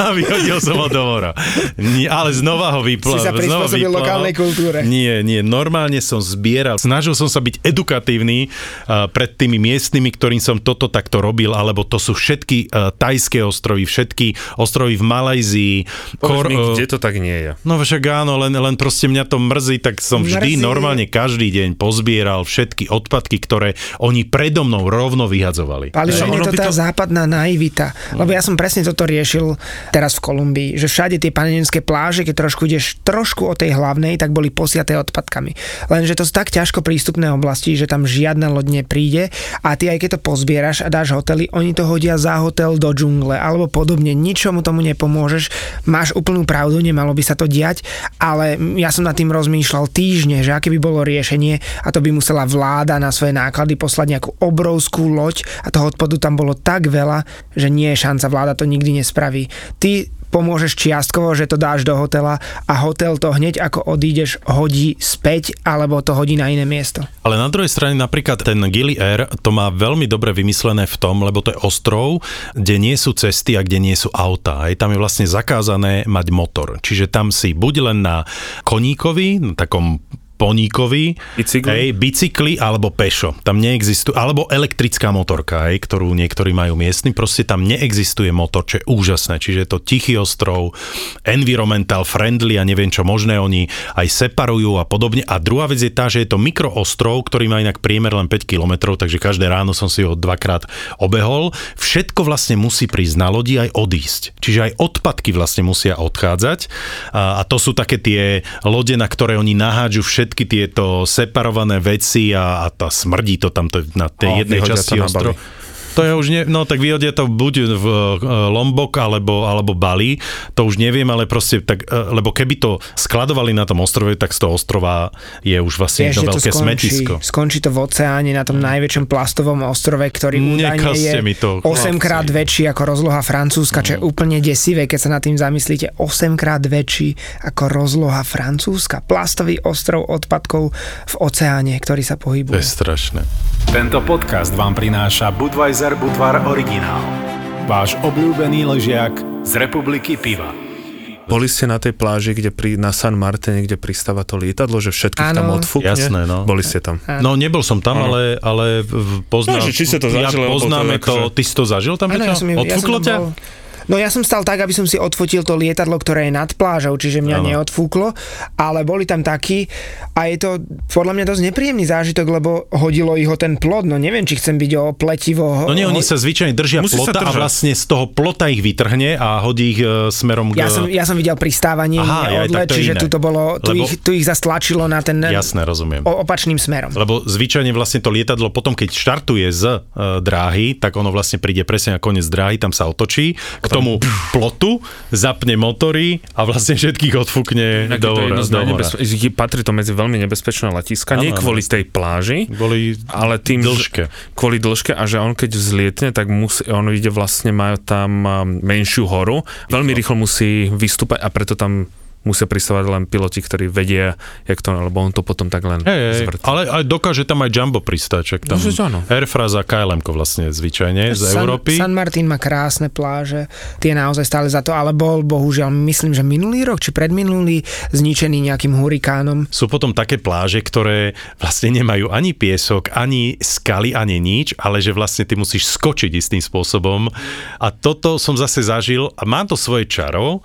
a vyhodil som ho do mora. Nie, ale znova ho vypla, Si sa znova vyplaval. lokálnej kultúre. Nie, nie, normálne som zbieral. Snažil som sa byť edukatívny uh, pred tými miestnymi, ktorým som toto takto robil, alebo to sú všetky uh, tajské ostrovy, všetky ostrovy v Malajzii. Povedz mi, uh, kde to tak nie je. No však áno, len, len proste mňa to mrzí, tak som vždy Mrzí. normálne každý deň pozbieral všetky odpadky, ktoré oni predo mnou rovno vyhadzovali. Ale že je to tá západná naivita. Lebo ja som presne toto riešil teraz v Kolumbii, že všade tie panenské pláže, keď trošku ideš trošku od tej hlavnej, tak boli posiaté odpadkami. Lenže to sú tak ťažko prístupné oblasti, že tam žiadna loď nepríde a ty aj keď to pozbieraš a dáš hotely, oni to hodia za hotel do džungle alebo podobne. Ničomu tomu nepomôžeš. Máš úplnú pravdu, nemalo by sa to diať, ale ja som nad tým rozmýšľal týždne, že aké by bolo riešenie a to by musela vláda na svoje náklady poslať nejakú obrovskú loď a toho odpadu tam bolo tak veľa, že nie je šanca, vláda to nikdy nespraví. Ty pomôžeš čiastkovo, že to dáš do hotela a hotel to hneď ako odídeš hodí späť alebo to hodí na iné miesto. Ale na druhej strane napríklad ten Gili Air to má veľmi dobre vymyslené v tom, lebo to je ostrov, kde nie sú cesty a kde nie sú autá. Aj tam je vlastne zakázané mať motor. Čiže tam si buď len na koníkovi, na takom poníkovi, Bicykli? hej, bicykli alebo pešo. Tam neexistuje, alebo elektrická motorka, hej, ktorú niektorí majú miestni, proste tam neexistuje motor, čo je úžasné. Čiže je to tichý ostrov, environmental friendly a neviem čo možné, oni aj separujú a podobne. A druhá vec je tá, že je to mikroostrov, ktorý má inak priemer len 5 km, takže každé ráno som si ho dvakrát obehol. Všetko vlastne musí prísť na lodi aj odísť. Čiže aj odpadky vlastne musia odchádzať. A, a to sú také tie lode, na ktoré oni nahádžu všetky tieto separované veci a, a tá smrdí to tam to na tej O, jednej časti ostrova. To je už nie, no tak vyhodia to buď v Lombok alebo, alebo Bali, to už neviem, ale proste tak, e, lebo keby to skladovali na tom ostrove, tak z toho ostrova je už vlastne Vieš, to veľké skončí, smetisko. skončí to v oceáne na tom najväčšom plastovom ostrove, ktorý údajne je mi to, 8 krát väčší ako rozloha Francúzska, čo je úplne desivé, keď sa nad tým zamyslíte. 8 krát väčší ako rozloha Francúzska. Plastový ostrov odpadkov v oceáne, ktorý sa To pohybuje. je strašné. Tento podcast vám prináša Budweiser Budvar Originál. Váš obľúbený ležiak z republiky piva. Boli ste na tej pláži, kde pri, na San Martine, kde pristáva to lietadlo, že všetkých tam Áno. odfúkne? Jasné, no. Boli ste tam. No nebol som tam, ale, ale v- poznám, No, že či ste to ja zažili, to poznáme je to, akože- ty si to zažil tam, Peťo? ja som, ja som tam bol. No ja som stal tak, aby som si odfotil to lietadlo, ktoré je nad plážou, čiže mňa Áno. neodfúklo, ale boli tam takí a je to podľa mňa dosť nepríjemný zážitok, lebo hodilo ich o ten plod, no neviem, či chcem byť o pletivo. No nie, oni sa zvyčajne držia Musí plota a vlastne z toho plota ich vytrhne a hodí ich e, smerom k... Ja som, ja som videl pristávanie, Aha, odlet, tak to je čiže tu to bolo, tu, Lebo- ich, tu ich zastlačilo na ten Jasné, rozumiem. o, opačným smerom. Lebo zvyčajne vlastne to lietadlo potom, keď štartuje z e, dráhy, tak ono vlastne príde presne na koniec dráhy, tam sa otočí k tomu plotu, zapne motory a vlastne všetkých odfúkne Inak je do, to do z mora. najnebezpe- Patrí to medzi veľmi nebezpečné letiska. Nie kvôli tej pláži, Kvôli ale tým, dĺžke. Kvôli dĺžke a že on keď vzlietne, tak musí, on ide vlastne, majú tam um, menšiu horu, veľmi rýchlo musí vystúpať a preto tam musia pristávať len piloti, ktorí vedia, jak to, lebo on to potom tak len hej, zvrtí. ale aj dokáže tam aj Jumbo pristať, čak tam No, že áno. Airfraz a KLM vlastne zvyčajne z San, Európy. San Martin má krásne pláže, tie naozaj stále za to, ale bol bohužiaľ, myslím, že minulý rok, či predminulý, zničený nejakým hurikánom. Sú potom také pláže, ktoré vlastne nemajú ani piesok, ani skaly, ani nič, ale že vlastne ty musíš skočiť istým spôsobom. A toto som zase zažil a má to svoje čaro.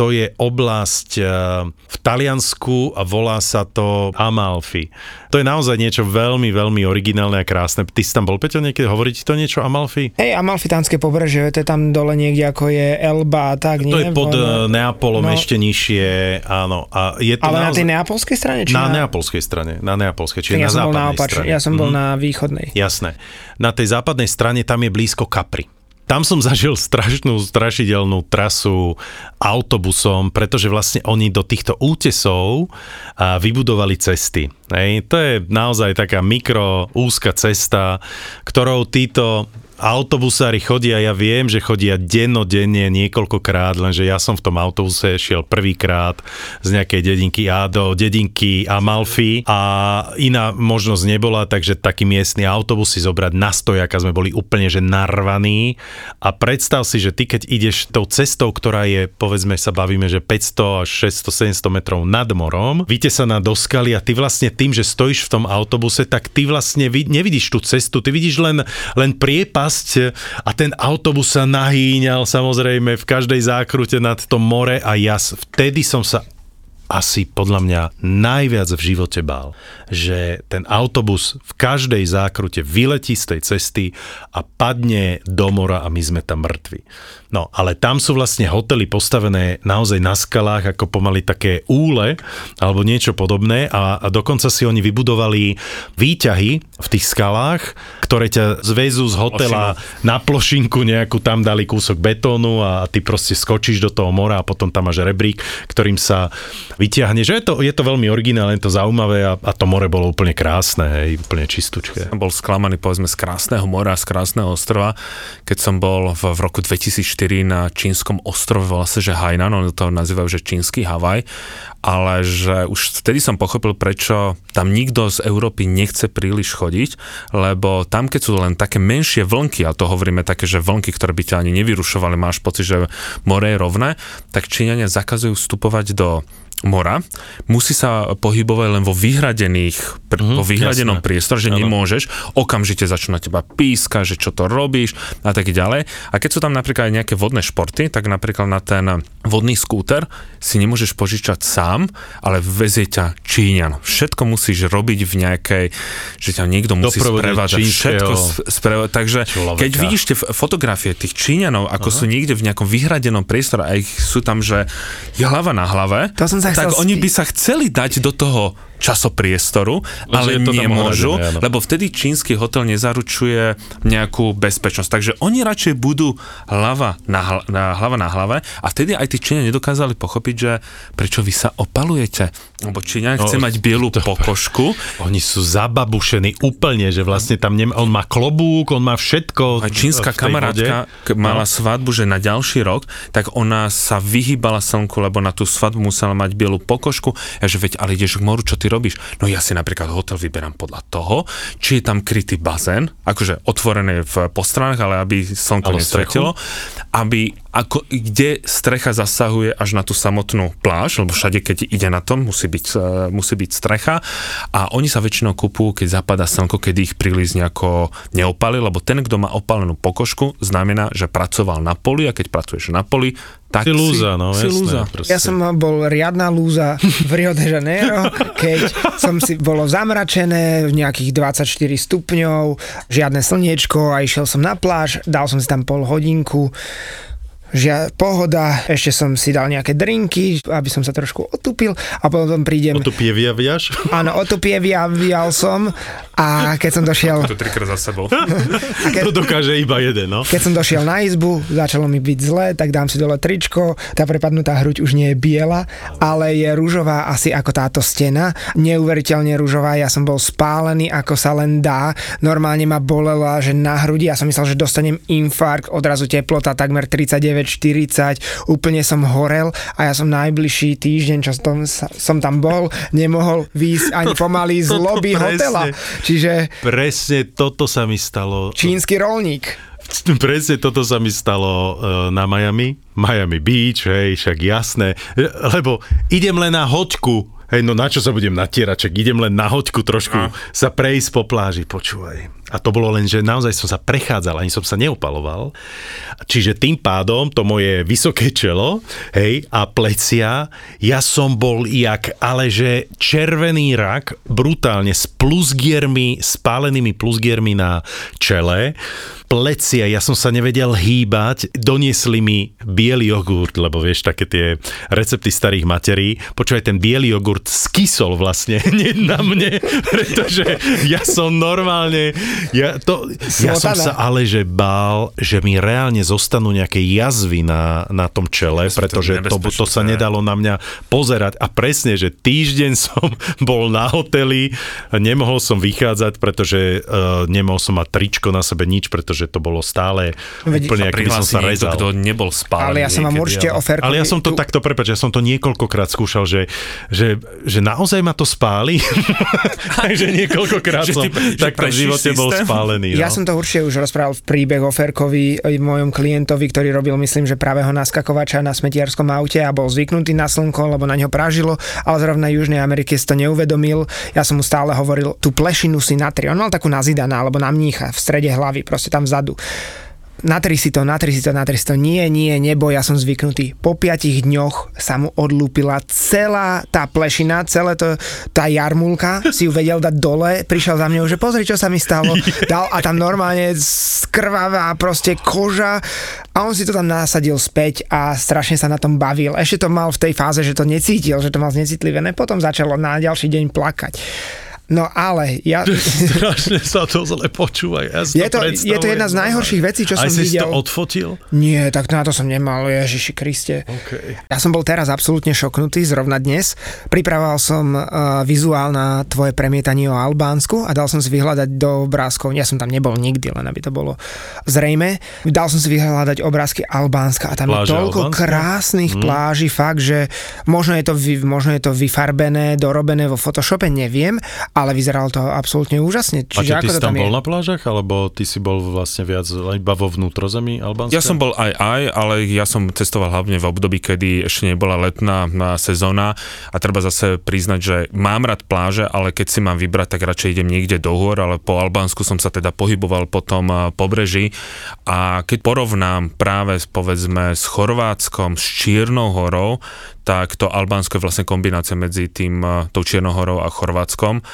To je oblasť eh, v Taliansku a volá sa to Amalfi. To je naozaj niečo veľmi, veľmi originálne a krásne. Ty si tam bol, Peťo, niekedy? Hovorí ti to niečo Amalfi? Hej, Amalfitánske pobrežie, to je tam dole niekde, ako je Elba a tak, nie? To je pod eh, Neapolom No. ešte nižšie, áno. A je to Ale na naozaj... tej neapolskej strane? Či Na neapolskej strane, na neapolskej, čiže ja na na západnej opačnej, strane. ja som bol Mhm. na východnej. Jasné. Na tej západnej strane tam je blízko Capri. Tam som zažil strašnú, strašidelnú trasu autobusom, pretože vlastne oni do týchto útesov vybudovali cesty. Hej, to je naozaj taká mikro, úzka cesta, ktorou títo autobusári chodia, ja viem, že chodia dennodenne niekoľkokrát, lenže ja som v tom autobuse šiel prvýkrát z nejakej dedinky A do dedinky Amalfi a iná možnosť nebola, takže taký miestny autobus si zobrať na stojaka sme boli úplne že narvaní. A predstav si, že ty keď ideš tou cestou, ktorá je, povedzme sa bavíme, že 500 až 600, 700 metrov nad morom, vytesaná do skaly a ty vlastne tým, že stojíš v tom autobuse, tak ty vlastne vid- nevidíš tú cestu, ty vidíš len, len priepasť a ten autobus sa nahýňal samozrejme v každej zákrute nad to more a ja vtedy som sa asi podľa mňa najviac v živote bál, že ten autobus v každej zákrute vyletí z tej cesty a padne do mora a my sme tam mŕtvi. No, ale tam sú vlastne hotely postavené naozaj na skalách ako pomaly také úle alebo niečo podobné a, a dokonca si oni vybudovali výťahy v tých skalách, ktoré ťa zväzú z hotela na plošinku nejakú, tam dali kúsok betónu a ty proste skočíš do toho mora a potom tam máš rebrík, ktorým sa vyťahne. Že je to, je to veľmi originálne, je to zaujímavé a, a to more bolo úplne krásne, hej, úplne čistúčké. Som bol sklamaný povedzme z krásneho mora, z krásneho ostrova, keď som bol v, v roku 2004 na čínskom ostrove, volá sa, že Hainan, oni to nazývajú, že čínsky Havaj, ale že už vtedy som pochopil, prečo tam nikto z Európy nechce príliš chodiť, lebo tam, keď sú len také menšie vlnky, a to hovoríme také, že vlnky, ktoré by ťa ani nevyrušovali, máš pocit, že more je rovné, tak Číňania zakazujú vstupovať do mora, musí sa pohybovať len vo vyhradených, pr- Mhm, vo vyhradenom jasné. priestore, že Áno. nemôžeš, okamžite začnú na teba píska, že čo to robíš a tak ďalej. A keď sú tam napríklad aj nejaké vodné športy, tak napríklad na ten vodný skúter si nemôžeš požičať sám, ale vezie ťa Číňan. Všetko musíš robiť v nejakej, že ťa niekto musí sprevádzať. Všetko sprevádzať. Takže človeka. keď vidíš tie fotografie tých Číňanov, ako sú niekde v nejakom vyhradenom priestore a ich sú tam, že je hlava na hlave, To som sa tak oni by sa chceli dať do toho časopriestoru, ale je to tam nemôžu, ohradené, áno. lebo vtedy čínsky hotel nezaručuje nejakú bezpečnosť. Takže oni radšej budú hlava na, hl- na, hlava na hlave a vtedy aj tí Číňania nedokázali pochopiť, že prečo vy sa opalujete. Lebo Číňan No, chce mať bielu pokožku. Oni sú zababušení úplne, že vlastne tam nem, on má klobúk, on má všetko. A čínska kamarátka vode. mala No. svadbu, že na ďalší rok, tak ona sa vyhýbala slnku, lebo na tú svadbu musela mať bielu pokožku. Ja že veď, ale ideš k moru, čo ty robíš? No ja si napríklad hotel vyberám podľa toho, či je tam krytý bazén, akože otvorený v postranách, ale aby slnko Ale nesvetilo, aby ako, kde strecha zasahuje až na tú samotnú pláž, lebo všade, keď ide na tom, musí byť, e, musí byť strecha a oni sa väčšinou kúpujú, keď zapadá slnko, keď ich príliš nejako neopali, lebo ten, kto má opalenú pokožku, znamená, že pracoval na poli a keď pracuješ na poli, tak Si lúza, no, si jasné, lúza. proste. Ja som bol riadna lúza v Rio de Janeiro, keď som si bolo zamračené v nejakých 24 stupňov, žiadne slniečko a išiel som na pláž, dal som si tam pol hodinku, Žia, pohoda, ešte som si dal nejaké drinky, aby som sa trošku otupil a potom prídem... Otupievia viaš? Áno, otupievia vial som a keď som došiel... To trikrát za sebou. keď- To dokáže iba jeden, no. Keď som došiel na izbu, začalo mi byť zle, tak dám si dole tričko, tá prepadnutá hruď už nie je biela, ale je rúžová asi ako táto stena, neuveriteľne rúžová, ja som bol spálený ako sa len dá, normálne ma bolela, že na hrudi, ja som myslel, že dostanem infarkt, odrazu teplota takmer 39-40, úplne som horel a ja som najbližší týždeň, čo som, som tam bol, nemohol výjsť ani pomaly z lobby presne. hotela. Čiže Presne toto sa mi stalo. čínsky rolník. Presne toto sa mi stalo e, na Miami. Miami Beach, hej, však jasné. E, Lebo idem len na hoďku. Hej, no na čo sa budem natierať, čak idem len na hoďku trošku No. sa prejsť po pláži, počúvaj. A to bolo len, že naozaj som sa prechádzal, ani som sa neopaloval. Čiže tým pádom to moje vysoké čelo, hej, a plecia, ja som bol jak, ale že červený rak, brutálne s plusgiermi, spálenými plusgiermi na čele, plecia, ja som sa nevedel hýbať, doniesli mi biely jogurt, lebo vieš, také tie recepty starých materí. Počúvaj, ten biely jogurt skysol vlastne hneď na mne, pretože ja som normálne, ja, to, ja som sa ale že bál, že mi reálne zostanú nejaké jazvy na, na tom čele, to pretože to, to sa nedalo na mňa pozerať. A presne, že týždeň som bol na hoteli, nemohol som vychádzať, pretože uh, nemohol som mať tričko na sebe, nič, pretože to bolo stále Veď- úplne, ako by som sa niekto, rezal. kto nebol spálený Ale ja som vám určite ale- oferkovi... Ale ja som to tu- takto, prepač, ja som to niekoľkokrát skúšal, že, že, že naozaj ma to spáli. Takže niekoľkokrát Že som ty- že takto v živote bol systém? spálený. No. Ja som to určite už rozprával v príbeh o Ferkovi, e, mojom klientovi, ktorý robil, myslím, že pravého naskakovača na smetiarskom aute a bol zvyknutý na slnko, lebo na ňo pražilo, ale zrovna Južnej Amerike si to neuvedomil. Ja som mu stále hovoril, tú plešinu si natri. On mal takú nazidana, alebo na mnícha v strede hlavy, proste tam vzadu. Natri si to, natri si to, natri si to. Nie, nie, nebo, ja som zvyknutý. Po piatich dňoch sa mu odlúpila celá tá plešina, celé to, tá jarmulka, si ju vedel dať dole, prišiel za mňou, že pozri, čo sa mi stalo. Dal a tam normálne skrvavá proste koža a on si to tam nasadil späť a strašne sa na tom bavil. Ešte to mal v tej fáze, že to necítil, že to mal znecitlivené, potom začalo na ďalší deň plakať. No ale ja... Strašne sa to zle počúva. Ja si Je to, je to jedna z najhorších vecí, čo Aj som si si videl. to odfotil? Nie, tak na to som nemal, Ježiši Kriste. Okay. Ja som bol teraz absolútne šoknutý, zrovna dnes. Pripravoval som uh, vizuál na tvoje premietanie o Albánsku a dal som si vyhľadať do obrázkov, ja som tam nebol nikdy, len aby to bolo zrejme. Dal som si vyhľadať obrázky Albánska a tam Pláže je toľko Albánska? krásnych Mhm. pláží, fakt, že možno je, to, možno je to vyfarbené, dorobené vo Photoshope, neviem, ale vyzeralo to absolútne úžasne. A Čiže ty ako si to tam tam bol je? na plážach, alebo ty si bol vlastne viac iba vo vnútrozemí Albánska? Ja som bol aj aj, ale ja som cestoval hlavne v období, kedy ešte nebola letná na sezóna a treba zase priznať, že mám rád pláže, ale keď si mám vybrať, tak radšej idem niekde do hôr, ale po Albánsku som sa teda pohyboval po tom eh, pobreží a keď porovnám práve povedzme s Chorvátskom, s Čiernou horou, tak to Albánsko je vlastne kombinácia medzi tým, eh, tou Čiernou horou a Chorvátskom.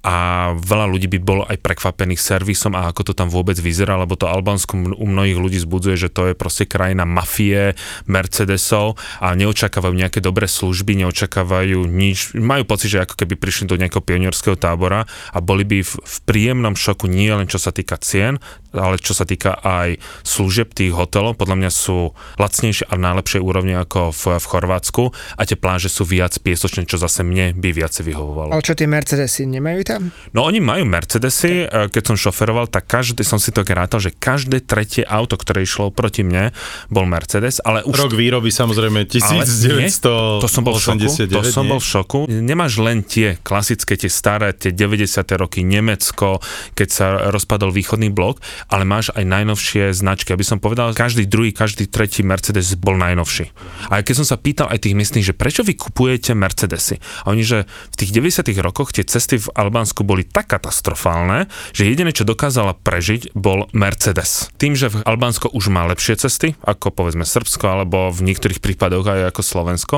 A veľa ľudí by bolo aj prekvapených servisom a ako to tam vôbec vyzerá, lebo to Albánsko u mnohých ľudí zbudzuje, že to je proste krajina mafie, Mercedesov a neočakávajú nejaké dobré služby, neočakávajú nič, majú pocit, že ako keby prišli do nejakého pionierského tábora a boli by v, v príjemnom šoku nie len čo sa týka cien, ale čo sa týka aj služieb tých hotelov, podľa mňa sú lacnejšie a na lepšej úrovni ako v, v Chorvátsku a tie pláže sú viac piesočné, čo zase mne by viacej vyhovovalo. Ale čo tie Mercedesy, nemajú tam? No oni majú Mercedesy, e, keď som šoferoval, tak každý, som si to rátal, že každé tretie auto, ktoré išlo proti mne, bol Mercedes, ale už... Rok výroby samozrejme Ale nie, 1989. to som bol v šoku, to som bol v šoku. Nemáš len tie klasické, tie staré, tie 90. roky, Nemecko, keď sa rozpadol východný blok, ale máš aj najnovšie značky. Aby som povedal, každý druhý, každý tretí Mercedes bol najnovší. A keď som sa pýtal aj tých miestnych, že prečo vy kupujete Mercedesy? A oni, že v tých 90. rokoch tie cesty v Albánsku boli tak katastrofálne, že jediné, čo dokázala prežiť, bol Mercedes. Tým, že v Albánsko už má lepšie cesty, ako povedzme Srbsko, alebo v niektorých prípadoch aj ako Slovensko,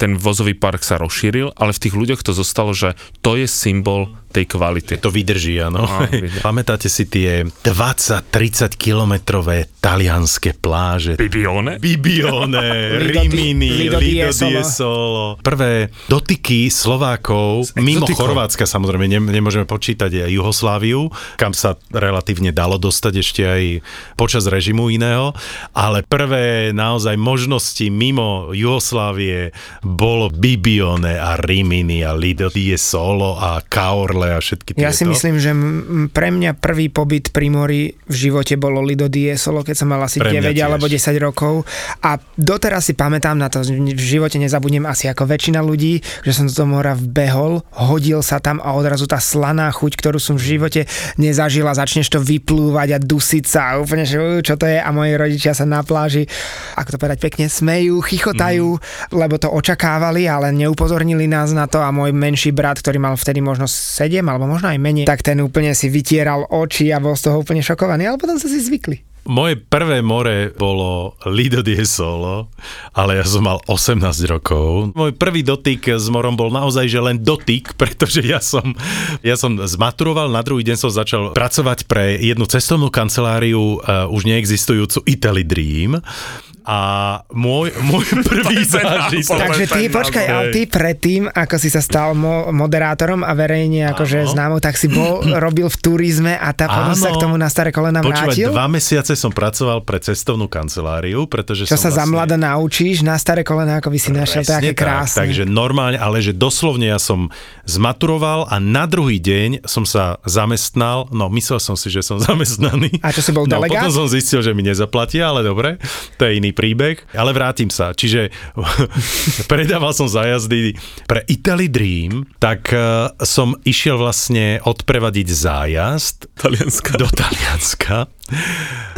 ten vozový park sa rozšíril, ale v tých ľuďoch to zostalo, že to je symbol tej kvality. To vydrží, áno. No, vydrží. Pamätáte si tie 20-30 kilometrové talianské pláže? Bibione? Bibione, Lido Rimini, Lido di Lido di Jesolo. Solo. Prvé dotyky Slovákov, mimo exotikou. Chorvátska samozrejme, ne, nemôžeme počítať aj Jugosláviu, kam sa relatívne dalo dostať ešte aj počas režimu iného, ale prvé naozaj možnosti mimo Jugoslávie bolo Bibione a Rimini a Lido di Solo a Kaorle a všetky tieto. Ja si myslím, že m- pre mňa prvý pobyt pri mori v živote bolo Lido di Jesolo, keď som mal asi Pre mňa 9 tiež. alebo 10 rokov a doteraz si pamätám na to, v živote nezabudnem asi ako väčšina ľudí, že som do toho mora vbehol, hodil sa tam a odrazu tá slaná chuť, ktorú som v živote nezažila, začneš to vyplúvať a dusiť sa a úplne, že "Uj, čo to je a moji rodičia sa na pláži, ako to povedať pekne, smejú, chichotajú, lebo to očakávali, ale neupozornili nás na to a môj menší brat, ktorý mal vtedy možno 7 alebo možno aj menej, tak ten úplne si vytieral oči a bol z toho úplne šokovaný, ale potom sa si zvykli. Moje prvé more bolo Lido di Solo, ale ja som mal 18 rokov. Môj prvý dotyk s morom bol naozaj, že len dotyk, pretože ja som, ja som zmaturoval, na druhý deň som začal pracovať pre jednu cestovnú kanceláriu, uh, už neexistujúcu Italy Dream. A môj, môj prvý zážitok... Takže ty, počkaj, ale ty predtým, ako si sa stal mo- moderátorom a verejne akože známou, tak si bol, robil v turizme a tá potom sa k tomu na staré kolena Počúvať, vrátil? dva mesiace som pracoval pre cestovnú kanceláriu, pretože Čo som sa za vlastne... mlada naučíš, na staré kolena, ako by si našiel, to je krásne. Tak, takže normálne, ale že doslovne ja som zmaturoval a na druhý deň som sa zamestnal, no myslel som si, že som zamestnaný. A čo si bol no, delegát? potom som zistil, že mi nezaplatia, ale dobre, to je iný príbeh. Ale vrátim sa, čiže predával som zájazdy pre Italy Dream, tak uh, som išiel vlastne odprevadiť zájazd Talianska. do Talianska.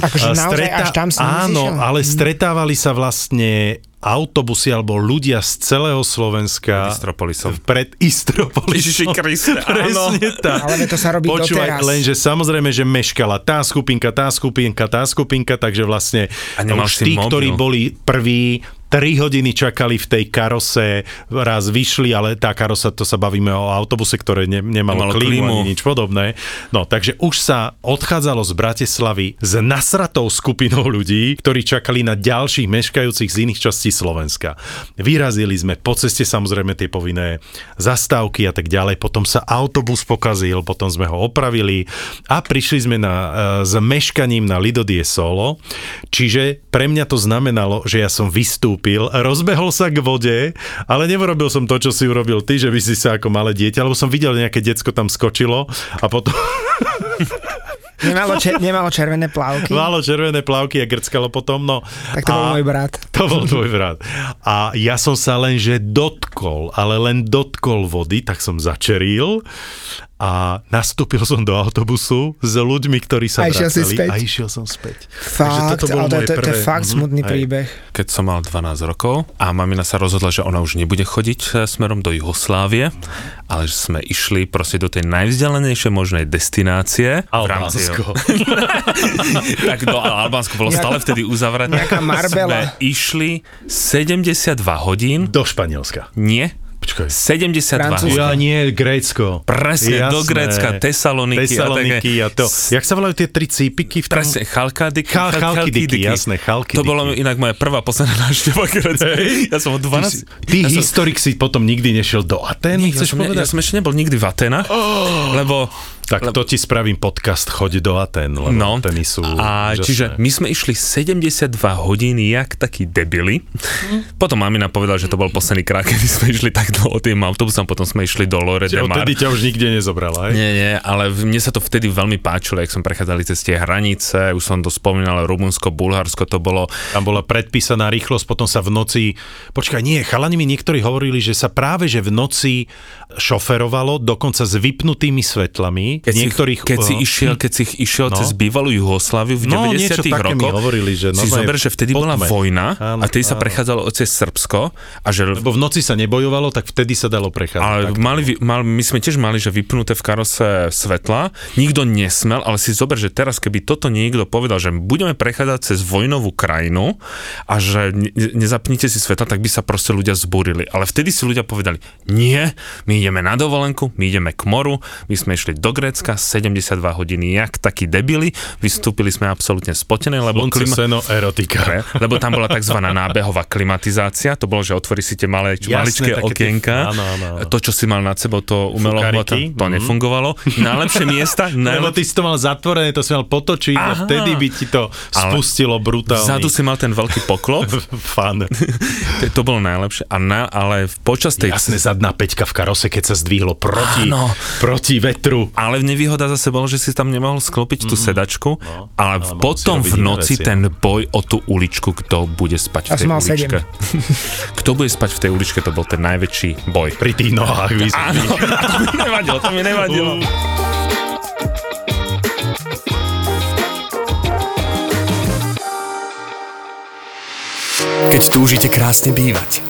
Akože A naozaj až tam si Áno, išiel? ale stretávali sa vlastne autobusy alebo ľudia z celého Slovenska Istropolisom. pred Istropolisom. Ježiši Kriste, áno. Presne tak. Ale to sa robí Počúvaj, doteraz. lenže samozrejme, že meškala tá skupinka, tá skupinka, tá skupinka, takže vlastne A už tí, mobil. ktorí boli prví, 3 hodiny čakali v tej karose, raz vyšli, ale tá karosa, to sa bavíme o autobuse, ktoré ne, nemalo, Nemalo klímu, klímu. ani nič podobné. No, takže už sa odchádzalo z Bratislavy s nasratou skupinou ľudí, ktorí čakali na ďalších meškajúcich z iných častí Slovenska. Vyrazili sme po ceste samozrejme tie povinné zastávky a tak ďalej, potom sa autobus pokazil, potom sme ho opravili a prišli sme na, e, s meškaním na Lido die Solo, čiže pre mňa to znamenalo, že ja som vystúpil, rozbehol sa k vode, ale neurobil som to, čo si urobil ty, že by si sa ako malé dieťa, lebo som videl nejaké decko tam skočilo a potom Nemalo, čer- nemalo červené plavky? malo červené plavky a grckalo potom, no. Tak to bol a- môj brat. To bol tvoj brat. A ja som sa len, že dotkol, ale len dotkol vody, tak som začeril a nastúpil som do autobusu s ľuďmi, ktorí sa A vracali späť? a išiel som späť. Fakt, ale to, to, to je fakt Mhm, smutný príbeh. Keď som mal 12 rokov a mamina sa rozhodla, že ona už nebude chodiť e, smerom do Jugoslávie, ale že sme išli proste do tej najvzdialenejšej možnej destinácie. Albánsko. tak do Albánsko bolo stále vtedy uzavreté. nejaká Marbella. Sme išli 72 hodín. Do Španielska. Nie. Počkaj. 72 Francúzsko. Ja nie, Grécko. Presne, do Grécka, Tesaloniky a Tesaloniky a, také. to. Jak sa volajú tie tri cípiky v tom? Presne, Chalkádiky. Chal- Chalkidiky, jasné, Chalkidiky. To bolo inak moja prvá posledná návšteva Grécka. Ja som od Ty, 12... si- ty ja som- historik si potom nikdy nešiel do Aten, Nie, ja chceš som, ne, povedať? ja som ešte nebol nikdy v Atenách, oh, lebo... Tak to ti spravím podcast Choď do Aten, lebo No, Ateny sú a úžasné. čiže my sme išli 72 hodín jak takí debili. Potom mamina povedala, že to bol posledný krát, kedy sme išli tak dlho tým autobusom, potom sme išli do Lore de Mar. Odtedy ťa už nikde nezobrala, hej? Nie, nie, ale mne sa to vtedy veľmi páčilo, jak som prechádzali cez tie hranice, už som to spomínal, Rumunsko, Bulharsko, to bolo... Tam bola predpísaná rýchlosť, potom sa v noci... Počkaj, nie, chalani mi niektorí hovorili, že sa práve, že v noci šoferovalo, dokonca s vypnutými svetlami, Keď niektorých... si, keď si eh, išiel, keď si išiel No. cez bývalú Jugosláviu v No, 90 niečo také mi rokoch, hovorili, že si normálne zober, že vtedy bola potme. vojna Áno, a vtedy sa áno. prechádzalo cez Srbsko a že Lebo v noci sa nebojovalo, tak vtedy sa dalo prechádzať. ale mali, mal, my sme tiež mali, že vypnuté v karose svetla, nikto nesmel, ale si zober, že teraz keby toto niekto povedal, že budeme prechádzať cez vojnovú krajinu a že ne, nezapnite si svetla, tak by sa proste ľudia zbúrili. Ale vtedy si ľudia povedali, nie, my ideme na dovolenku, my ideme k moru, my sme išli do Grécka 72 hodiny, jak takí debili, vystúpili sme absolútne spotené, lebo Slnce, seno, erotika. Dobre, lebo tam bola tzv. nábehová klimatizácia, to bolo, že otvorí si tie malé, Jasné, maličké také tie- okienka, áno, áno, áno. to, čo si mal nad sebou, to umelo to mhm. nefungovalo. Najlepšie miesta, Lebo najlep... ty si to mal zatvorené, to si mal potočiť a Aha. vtedy by ti to spustilo brutálne. Vzadu si mal ten veľký poklop, Fan. to, to bolo najlepšie. A na, ale počas tej... Jasné, zadná peťka v karose, keď sa zdvihlo proti, Áno. proti vetru. Ale nevýhoda zase bolo, že si tam nemohol sklopiť tú sedačku, No, ale ale potom v noci veci, ten boj o tú uličku, kto bude spať v tej uličke. kto bude spať v tej uličke, to bol ten najväčší boj. Pri tých nohách Áno, to mi nevadilo, to mi nevadilo. Keď túžite krásne bývať,